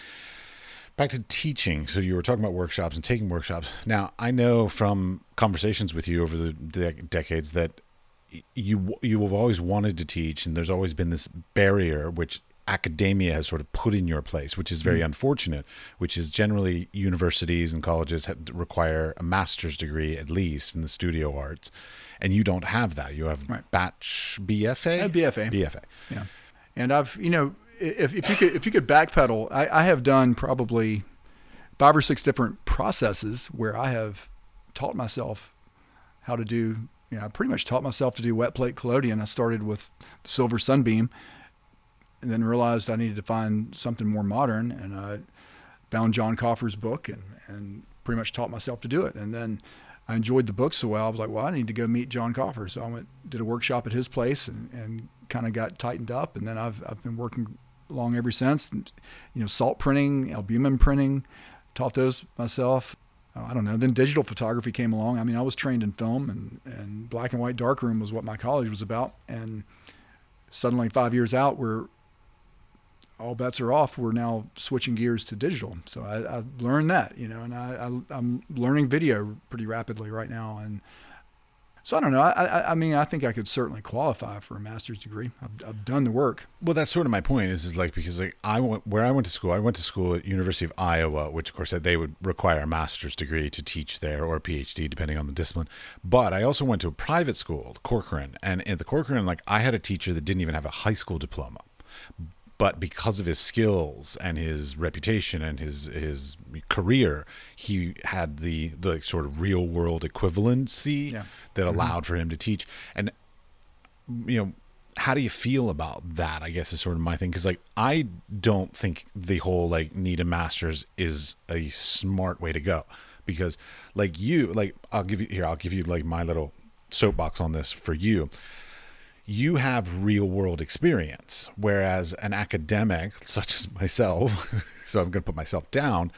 back to teaching. So you were talking about workshops and taking workshops. Now I know from conversations with you over the de- decades that you you have always wanted to teach, and there's always been this barrier which academia has sort of put in your place, which is very mm. unfortunate. Which is generally universities and colleges require a master's degree at least in the studio arts and you don't have that. You have right. batch BFA. Uh, BFA. BFA. Yeah. And I've you know if if you could if you could backpedal, I, I have done probably five or six different processes where I have taught myself how to do. You know, I pretty much taught myself to do wet plate collodion. I started with silver sunbeam, and then realized I needed to find something more modern, and I found John Coffer's book and and pretty much taught myself to do it. And then I enjoyed the book so well. I was like, well, I need to go meet John Coffer. So I went, did a workshop at his place and, and kind of got tightened up. And then I've, I've been working along ever since. And, you know, salt printing, albumen printing, taught those myself. I don't know. Then digital photography came along. I mean, I was trained in film and, and black and white darkroom was what my college was about. And suddenly five years out, we're all bets are off. We're now switching gears to digital. So I, I learned that, you know, and I, I, am learning video pretty rapidly right now. And so I don't know. I, I, mean, I think I could certainly qualify for a master's degree. I've, I've done the work. Well, that's sort of my point. Is is like because like I went where I went to school. I went to school at University of Iowa, which of course they would require a master's degree to teach there or a PhD depending on the discipline. But I also went to a private school, Corcoran, and at the Corcoran, like I had a teacher that didn't even have a high school diploma but because of his skills and his reputation and his his career, he had the the sort of real world equivalency yeah. that mm-hmm. allowed for him to teach. And you know, how do you feel about that? I guess is sort of my thing because like I don't think the whole like need a master's is a smart way to go because like you like I'll give you here I'll give you like my little soapbox on this for you you have real world experience, whereas an academic such as myself, <laughs> so I'm going to put myself down,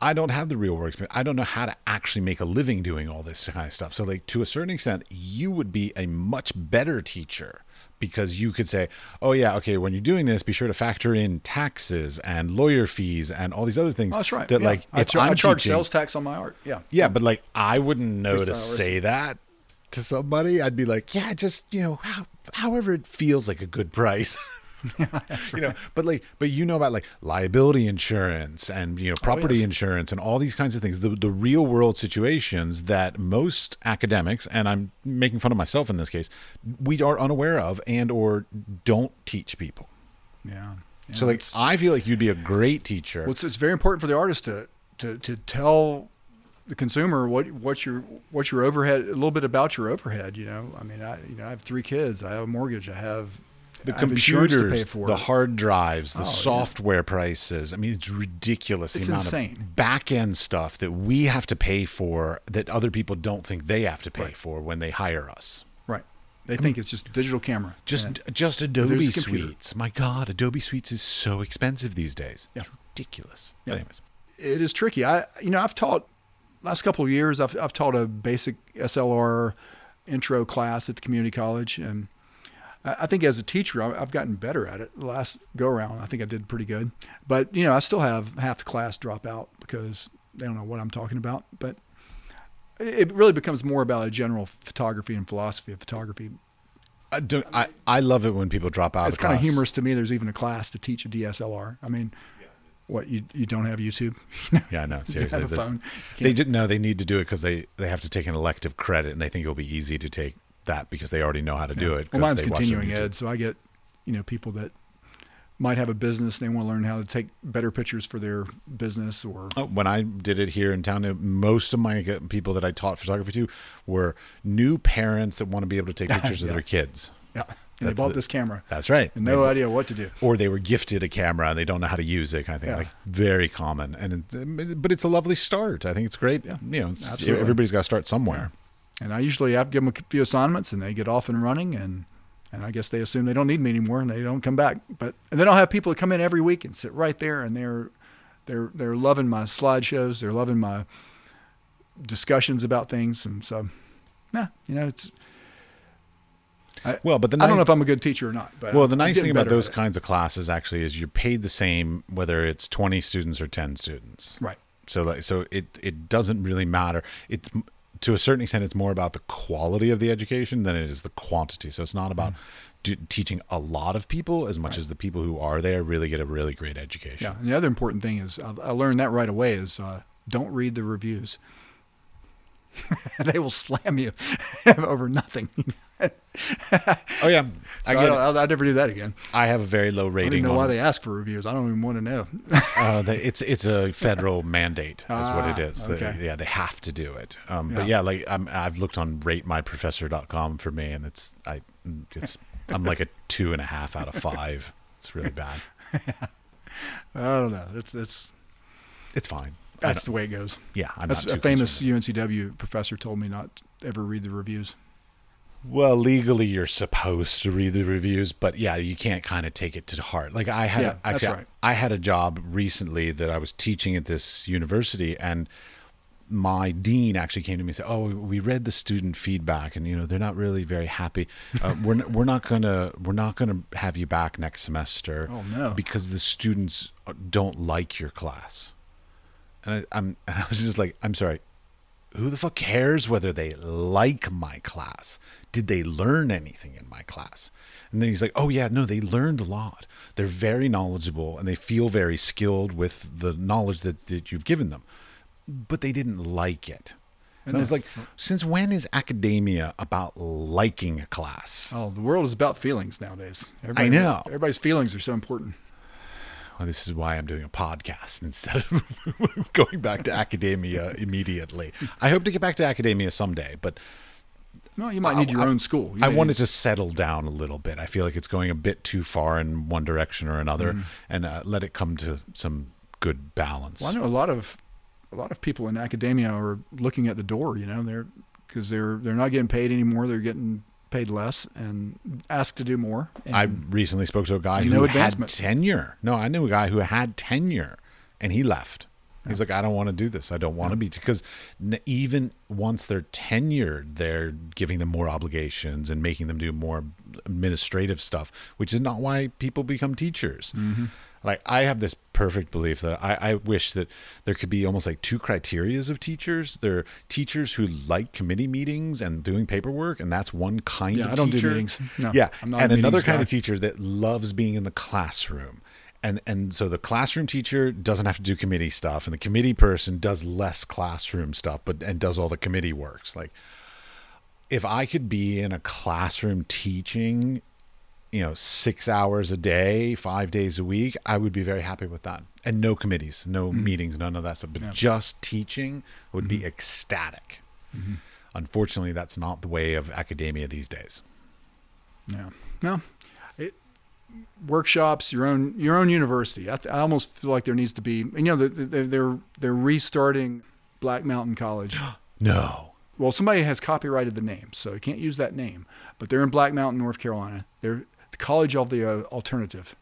I don't have the real world experience. I don't know how to actually make a living doing all this kind of stuff. So, like to a certain extent, you would be a much better teacher because you could say, "Oh yeah, okay, when you're doing this, be sure to factor in taxes and lawyer fees and all these other things." Oh, that's right. That yeah. like if I, am I charge teaching, sales tax on my art. Yeah. Yeah, but like I wouldn't know to say that to somebody, I'd be like, yeah, just you know, how, however it feels like a good price. <laughs> <laughs> yeah, you know, but like, but you know about like liability insurance and you know oh, property oh, yes. insurance and all these kinds of things. The the real world situations that most academics and I'm making fun of myself in this case, we are unaware of and or don't teach people. Yeah. yeah so like, I feel like you'd be a great teacher. Well, it's, it's very important for the artist to to to tell the consumer what what's your what's your overhead a little bit about your overhead you know? I mean i you know i have three kids i have a mortgage i have the I computers the hard drives the oh, software yeah. prices i mean it's ridiculous it's the amount insane. of back end stuff that we have to pay for that other people don't think they have to pay right. for when they hire us. Right. They I think mean, it's just digital camera. just just adobe suites. My god adobe suites is so expensive these days. Yeah. it's ridiculous. Yeah. anyways. It is tricky. I you know i've taught last couple of years, I've, I've taught a basic SLR intro class at the community college, and I think as a teacher, I've gotten better at it. The last go around, I think I did pretty good. But you know, I still have half the class drop out because they don't know what I'm talking about. But it really becomes more about a general photography and philosophy of photography. I, don't, I, I love it when people drop out It's kind of humorous to me. There's even a class to teach a DSLR. I mean, what you you don't have YouTube? <laughs> Yeah, no, seriously. the- phone. They didn't no. They need to do it because they they have to take an elective credit, and they think it'll be easy to take that because they already know how to do it. Well, mine's they watch it on continuing ed, so I get you know people that might have a business and they want to learn how to take better pictures for their business or Oh, when I did it here in town, most of my uh, people that I taught photography to were new parents that want to be able to take <laughs> pictures of their kids. yeah, and they bought the- this camera That's right. and no They- idea what to do. or they were gifted a camera and they don't know how to use it, kind of thing. Yeah. Like very common, and but it's a lovely start. I think it's great. Yeah, you know, absolutely. everybody's got to start somewhere. And I usually have to give them a few assignments and they get off and running and and I guess they assume they don't need me anymore and they don't come back. But and then I'll have people that come in every week and sit right there and they're they're they're loving my slideshows, they're loving my discussions about things and so yeah, you know, it's Well, but the I don't know if I'm a good teacher or not, but well, the nice thing about those kinds of classes actually is you're paid the same whether it's 20 students or 10 students. right. So like so it it doesn't really matter. It's to a certain extent it's more about the quality of the education than it is the quantity. So it's not about do, teaching a lot of people as much as the people who are there really get a really great education. Yeah, and the other important thing is I, I learned that right away is uh, don't read the reviews. <laughs> they will slam you <laughs> over nothing. <laughs> Oh yeah, I So I, will I'll never do that again. I have a very low rating. I don't know why they ask for reviews. I don't even want to know. <laughs> uh, they, it's it's a <laughs> federal mandate. Is what it is. Ah, is. They- okay. yeah, they have to do it. Um, But Yeah. yeah, like I'm, I've looked on RateMyProfessor.com for me, and it's I it's I'm like a two and a half out of five. It's really bad. I don't know. It's it's It's fine. That's the way it goes. yeah, I'm That's not a famous. UNCW professor told me not ever read the reviews. Well, legally, you're supposed to read the reviews, but yeah, you can't kind of take it to heart. Like I had, Yeah, a, actually, right. I had a job recently that I was teaching at this university, and my dean actually came to me and said, "Oh, we read the student feedback, and you know they're not really very happy. Uh, <laughs> we're n- we're not gonna we're not gonna have you back next semester. Oh, no. because the students don't like your class." And I, I'm <laughs> and I was just like, "I'm sorry, who the fuck cares whether they like my class? Did they learn anything in my class? And then he's like, oh, yeah, no, they learned a lot. They're very knowledgeable and they feel very skilled with the knowledge that, that you've given them, but they didn't like it. And I was like, since when is academia about liking a class? Oh, the world is about feelings nowadays. Everybody, know. Everybody's feelings are so important. Well, this is why I'm doing a podcast <laughs> instead of <laughs> going back to academia immediately. I hope to get back to academia someday, but No, you might need your I- own school. You I wanted to settle down a little bit. I feel like it's going a bit too far in one direction or another, Mm-hmm. and uh, let it come to some good balance. Well, I know a lot of a lot of people in academia are looking at the door. You know, they're because they're they're not getting paid anymore. They're getting paid less and asked to do more. And I recently spoke to a guy No who had advancement. tenure. No, I knew a guy who had tenure, and he left. He's like, I don't want to do this. I don't want to be because n- even once they're tenured, they're giving them more obligations and making them do more administrative stuff, which is not why people become teachers. Mm-hmm. Like I have this perfect belief that I, I wish that there could be almost like two criterias of teachers. There are teachers who like committee meetings and doing paperwork, and that's one kind Yeah, of I don't do meetings. No, yeah, I'm not a and another meetings kind guy. of teacher that loves being in the classroom. And and so the classroom teacher doesn't have to do committee stuff, and the committee person does less classroom stuff, but and does all the committee works. Like if I could be in a classroom teaching, you know, six hours a day, five days a week, I would be very happy with that. And no committees, no Mm-hmm. meetings, none of that stuff. But just teaching would Mm-hmm. be ecstatic. Unfortunately, that's not the way of academia these days. Yeah. No. Workshops, your own your own university. I, th- I almost feel like there needs to be. You know, they're they're, they're restarting Black Mountain College. <gasps> No. well, somebody has copyrighted the name, so you can't use that name. But they're in Black Mountain, North Carolina. They're the College of the uh, Alternative,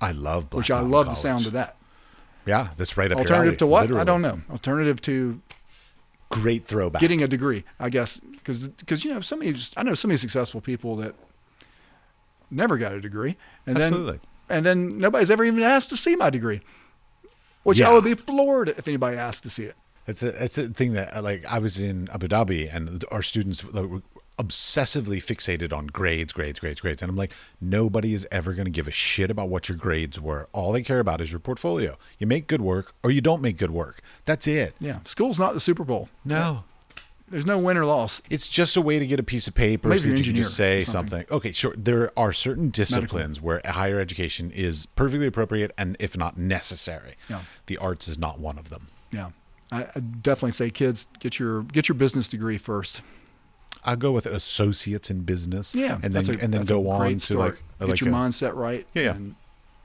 I love Black which I Mountain love the sound of that. Yeah, that's right up your Alternative to what? I don't know. Alternative to Great throwback. getting a degree, I guess, because because you know some of these, I know some of these successful people that never got a degree, and Absolutely. then and then nobody's ever even asked to see my degree, which Yeah. I would be floored if anybody asked to see it. It's a it's a thing that uh, like I was in Abu Dhabi and our students were obsessively fixated on grades, grades, grades, grades, and I'm like, nobody is ever going to give a shit about what your grades were. All they care about is your portfolio. You make good work or you don't make good work. That's it. Yeah, school's not the Super Bowl. No. There's no win or loss. It's just a way to get a piece of paper Maybe so that you can just say something. something. Okay, sure. There are certain disciplines where higher education is perfectly appropriate and if not necessary. Yeah. The arts is not one of them. Yeah, I, I definitely say, kids, get your get your business degree first. I'll go with associates in business. Yeah, and then a- and then go on to like get like your a- mindset right. Yeah, yeah. and,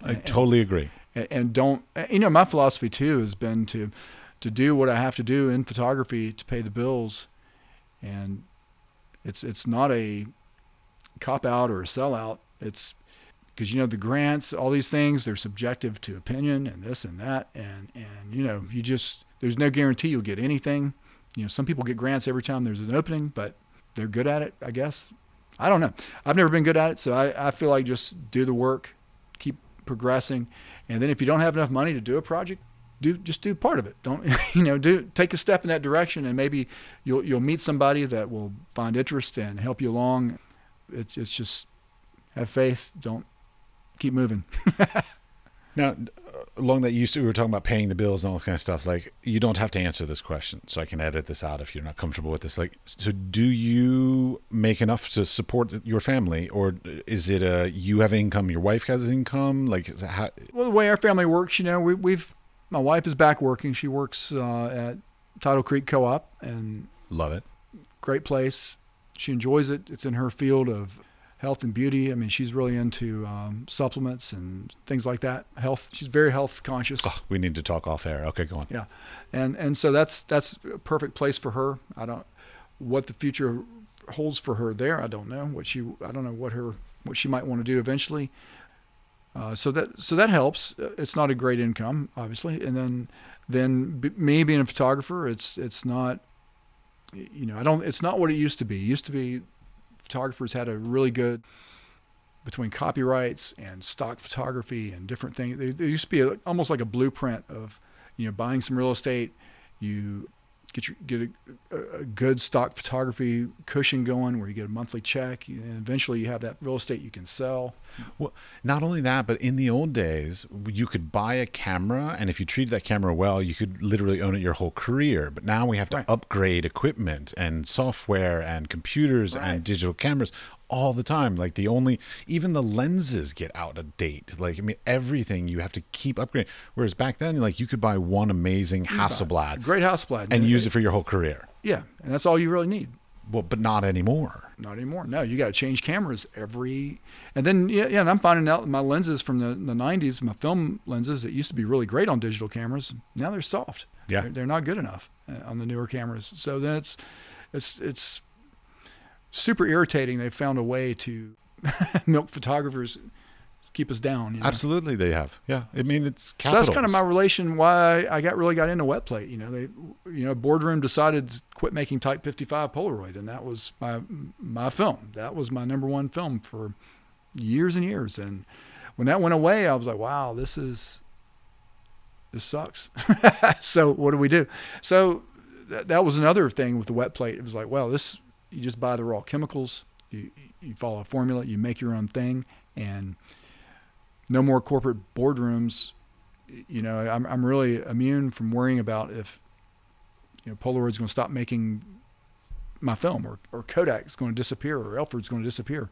I totally agree. and- and don't you know my philosophy too has been to to do what I have to do in photography to pay the bills, and it's it's not a cop out or a sellout. It's because you know the grants, all these things, they're subjective to opinion and this and that, and and you know you just there's no guarantee you'll get anything. You know some people get grants every time there's an opening, but they're good at it, I guess. I don't know. I've never been good at it, so I, I feel like just do the work, keep progressing, and then if you don't have enough money to do a project, do just do part of it. Don't <laughs> you know? Do take a step in that direction, and maybe you'll you'll meet somebody that will find interest and help you along. It's it's just have faith. Don't keep moving. <laughs> Now, uh, along that, you we were talking about paying the bills and all that kind of stuff. Like, you don't have to answer this question, so I can edit this out if you're not comfortable with this. Like, so do you make enough to support your family, or is it a you have income, your wife has income? Like, is how, Well, the way our family works, you know, we, we've my wife is back working. She works uh, at Tidal Creek Co-op, and love it. great place. She enjoys it. It's in her field of health and beauty. I mean, she's really into um, supplements and things like that. Health. She's very health conscious. Oh, we need to talk off air. Okay, go on. Yeah, and and so that's that's a perfect place for her. I don't what the future holds for her there. I don't know what she I don't know what her what she might want to do eventually. Uh, so that so that helps. Uh, It's not a great income, obviously, and then then b- me being a photographer, it's it's not you know I don't it's not what it used to be. It used to be photographers had a really good between copyrights and stock photography and different things. There, there used to be a, almost like a blueprint of, you know, buying some real estate, you get your get a, a good stock photography cushion going where you get a monthly check, and eventually you have that real estate you can sell. Well, not only that, but in the old days, you could buy a camera, and if you treated that camera well, you could literally own it your whole career. But now we have to Right. upgrade equipment and software and computers Right. and digital cameras all the time. Like the only, even the lenses get out of date. Like I mean, everything you have to keep upgrading. Whereas back then, like you could buy one amazing Hasselblad Great Hasselblad, and use it for your whole career. Yeah, and that's all you really need. Well, but not anymore. Not anymore. No, you got to change cameras every, and then yeah, yeah. And I'm finding out my lenses from the, the '90s, my film lenses that used to be really great on digital cameras, now they're soft. Yeah. they're, they're not good enough uh, on the newer cameras. So that's, it's it's super irritating. They found a way to <laughs> milk photographers, keep us down. You know? Absolutely, they have. Yeah, I mean it's So that's kind of my relation why I got really got into wet plate. You know, they, you know, boardroom decided to quit making Type 55 Polaroid, and that was my my film. That was my number one film for years and years. And when that went away, I was like, wow, this is this sucks. <laughs> so what do we do? So that, that was another thing with the wet plate. It was like, well, this you just buy the raw chemicals, you you follow a formula, you make your own thing, and no more corporate boardrooms. You know, I'm I'm really immune from worrying about if you know Polaroid's going to stop making my film, or or Kodak's going to disappear, or Ilford's going to disappear.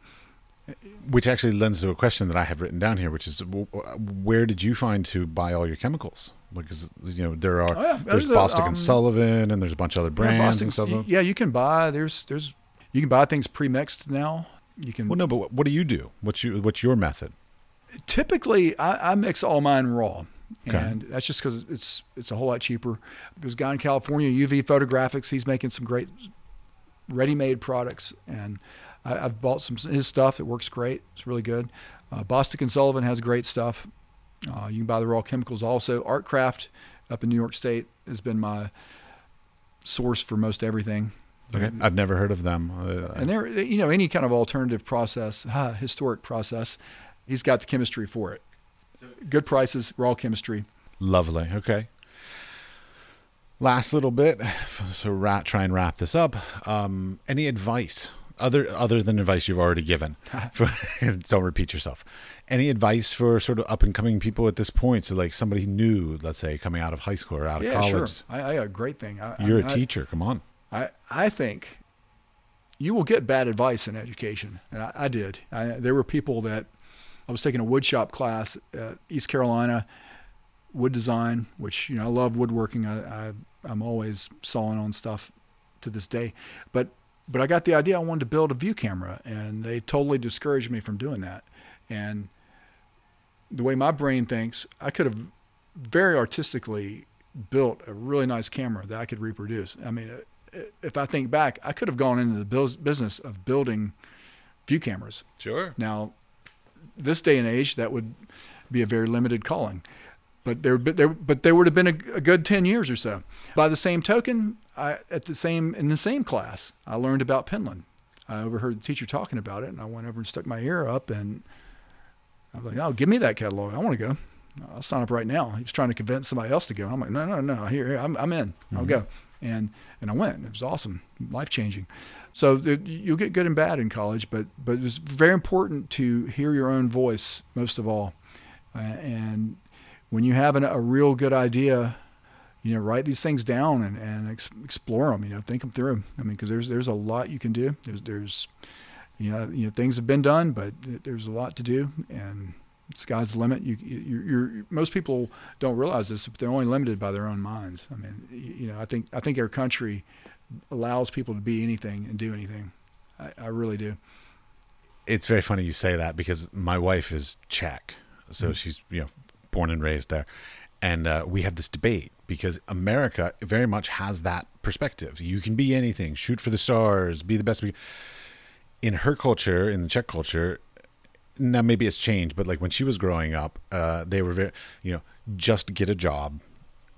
Which actually lends to a question that I have written down here, which is where did you find to buy all your chemicals? Because you know there are Oh, yeah. there's There's Bostick um, and Sullivan, and there's a bunch of other Yeah, brands and Boston's- stuff. yeah, you can buy there's there's you can buy things pre-mixed now. You can Well, no, but what, what do you do? What's you what's your method? Typically I, I mix all mine raw. Okay. And that's just because it's it's a whole lot cheaper. There's a guy in California, UV Photographics. He's making some great ready-made products, and I, I've bought some his stuff. It works great. It's really good. Uh, Bostick and Sullivan has great stuff. Uh, you can buy the raw chemicals also. ArtCraft up in New York State has been my source for most everything. Okay, I've never heard of them. Uh, And they're, you know, any kind of alternative process, uh, <laughs> historic process, he's got the chemistry for it. Good prices, raw chemistry. Lovely. Okay. Last little bit, so ra- try and wrap this up. Um, any advice other other than advice you've already given? <laughs> For, <laughs> don't repeat yourself. Any advice for sort of up and coming people at this point? So like somebody new, let's say, coming out of high school or out of Yeah, college. sure. I, I a great thing. I, You're I, a teacher. Come on. I, I think you will get bad advice in education. And I, I did. I, there were people that I was taking a wood shop class at East Carolina, wood design, which, you know, I love woodworking. I, I, I'm always sawing on stuff to this day. But, but I got the idea I wanted to build a view camera, and they totally discouraged me from doing that. And the way my brain thinks, I could have very artistically built a really nice camera that I could reproduce. I mean, uh, if I think back, I could have gone into the business of building view cameras. Sure. Now, this day and age, that would be a very limited calling. But there, but there, but there would have been a, a good ten years or so. By the same token, I, at the same in the same class, I learned about Penland. I overheard the teacher talking about it, and I went over and stuck my ear up, and I was like, "Oh, give me that catalog. I want to go. I'll sign up right now." He was trying to convince somebody else to go. I'm like, "No, no, no. Here, here I'm, I'm in. I'll mm-hmm. go." And and I went. It was awesome, life changing. So you'll get good and bad in college, but but it's very important to hear your own voice most of all. Uh, and when you have an, a real good idea, you know, write these things down and, and ex- explore them. You know, think them through. I mean, because there's there's a lot you can do. There's there's you know you know things have been done, but there's a lot to do, and sky's the limit. You, you you're most people don't realize this, but they're only limited by their own minds. I mean, you, you know, I think I think our country allows people to be anything and do anything. I, I really do. It's very funny you say that because my wife is Czech, so she's you know born and raised there, and uh, we have this debate because America very much has that perspective. You can be anything, shoot for the stars, be the best. In her culture, in the Czech culture, now maybe it's changed, but like when she was growing up, uh, they were very, you know, just get a job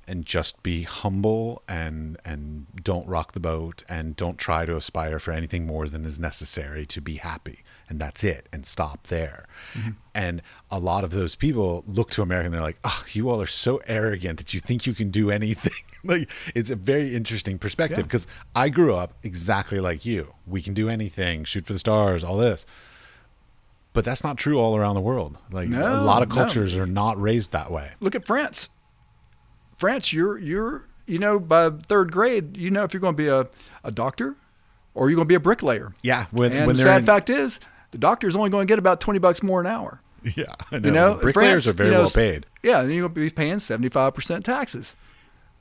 and just be humble and and don't rock the boat and don't try to aspire for anything more than is necessary to be happy. And that's it. And stop there. And a lot of those people look to america and they're like oh you all are so arrogant that you think you can do anything. <laughs> Like it's a very interesting perspective Yeah. because i grew up exactly like you. We can do anything shoot for the stars all this but that's not true all around the world like a lot of no. cultures are not raised that way Look at France. France, you're you're you know by third grade, you know if you're going to be a, a doctor or you're going to be a bricklayer. yeah when, and when the sad in- fact is, the doctor's only going to get about twenty bucks more an hour. <laughs> Yeah, I know. You know, bricklayers France, are very you know, well paid. Yeah, and you're going to be paying seventy five percent taxes.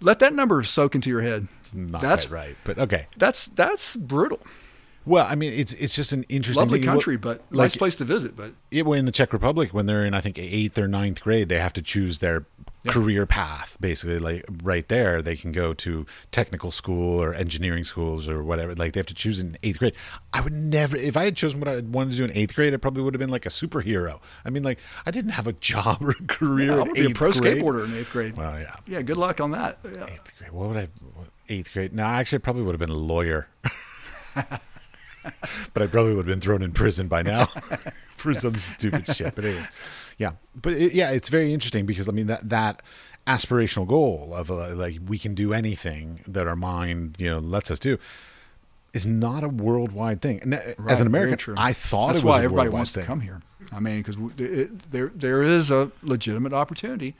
Let that number soak into your head. It's not that's right, but okay. that's that's brutal. Well, I mean, it's it's just an interesting Lovely thing. country, but like nice place to visit. But it, in the Czech Republic, when they're in, I think eighth or ninth grade, they have to choose their career path. Basically, like right there, they can go to technical school or engineering schools or whatever. Like they have to choose in eighth grade. I would never, if I had chosen what I wanted to do in eighth grade, it probably would have been like a superhero. I mean, like I didn't have a <laughs> job or a career. I in want to be a pro grade. skateboarder in eighth grade. Well, yeah. yeah, good luck on that. Yeah. Eighth grade. What would I? Eighth grade? No, actually, I probably would have been a lawyer. <laughs> <laughs> but I probably would have been thrown in prison by now <laughs> for some stupid shit. But anyways, yeah. But it, yeah, it's very interesting because I mean that that aspirational goal of uh, like we can do anything that our mind you know lets us do is not a worldwide thing. And that- as an American. I thought That's it was why everybody wants thing. to come here. I mean, because there there is a legitimate opportunity.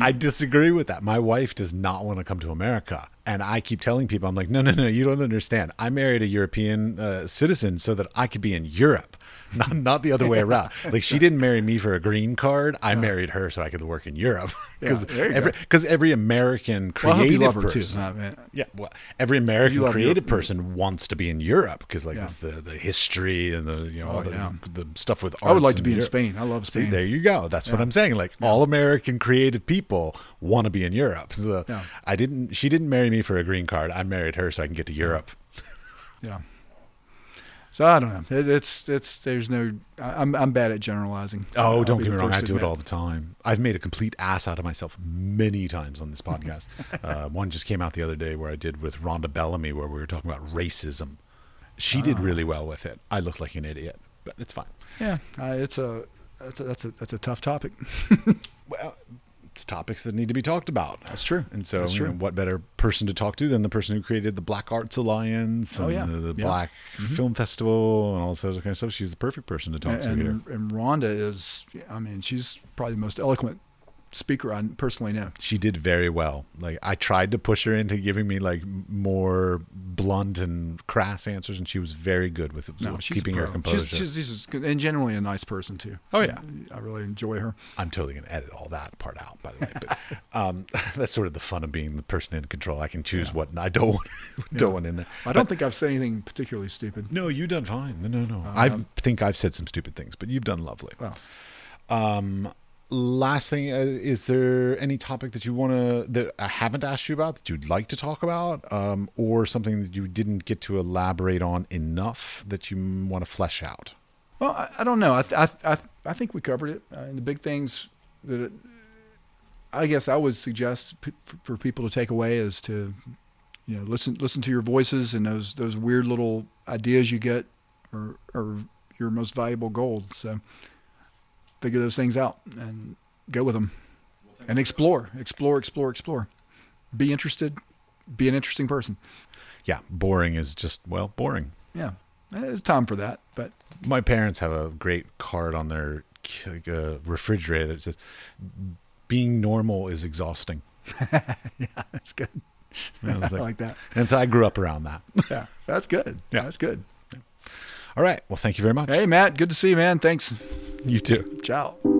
I disagree with that. My wife does not want to come to America. And I keep telling people, I'm like, no, no, no, you don't understand. I married a European uh, citizen so that I could be in Europe, not, not the other way around. Like, she didn't marry me for a green card. I uh-huh. married her so I could work in Europe. <laughs> Because you every, go. 'cause every American Well, I hope you creative love her too. person. I Yeah, well, every American creative Europe. person wants to be in Europe because, like, Yeah. it's the, the history and the you know all Oh, the, yeah. the stuff with. Art. I would like to be in Spain. I love See, Spain. there you go. That's what I'm saying. Like all American creative people want to be in Europe. So Yeah. I didn't. She didn't marry me for a green card. I married her so I can get to Europe. Yeah. So I don't know. It, it's it's there's no. I'm I'm bad at generalizing. Oh, don't get me wrong. I do it all the time. I've made a complete ass out of myself many times on this podcast. <laughs> uh, one just came out the other day where I did with Rhonda Bellamy, where we were talking about racism. She Ah. did really well with it. I looked like an idiot, but it's fine. Yeah, uh, it's a that's a, that's a that's a tough topic. Well, topics that need to be talked about. That's true. And so, That's you know, what better person to talk to than the person who created the Black Arts Alliance Oh, yeah. the, the Yeah. Mm-hmm. Black Film Festival and all this other kind of stuff? She's the perfect person to talk to here. and, and Rhonda is, I mean, she's probably the most eloquent speaker I personally know. She did very well. Like I tried to push her into giving me like more blunt and crass answers, and she was very good with, No, with keeping her composure. She's, she's, she's good, and generally a nice person too. Oh, yeah. I really enjoy her. I'm totally going to edit all that part out, by the way. But <laughs> um, <laughs> that's sort of the fun of being the person in control. I can choose what I don't want, <laughs> don't want in there. I don't think I've said anything particularly stupid. No, you've done fine. No, no, no. I think I've said some stupid things, but you've done lovely. Well, Um, last thing, uh, is there any topic that you want to that I haven't asked you about that you'd like to talk about, um, or something that you didn't get to elaborate on enough that you want to flesh out? well, I, I don't know. I, I, I, I think we covered it. Uh, the big things that it, I guess I would suggest p- for people to take away is to, you know, listen listen to your voices and those those weird little ideas you get are are your most valuable gold. So figure those things out and go with them and explore, explore, explore, explore. Be interested. Be an interesting person. Yeah, boring is just well boring. Yeah, there's time for that, but My parents have a great card on their uh, refrigerator that says, "Being normal is exhausting." <laughs> Yeah, that's good. I was <laughs> I like- like that. and so I grew up around that. Yeah, that's good. Yeah. that's good. All right. Well, thank you very much. Hey, Matt, good to see you, man. Thanks. You too. Ciao.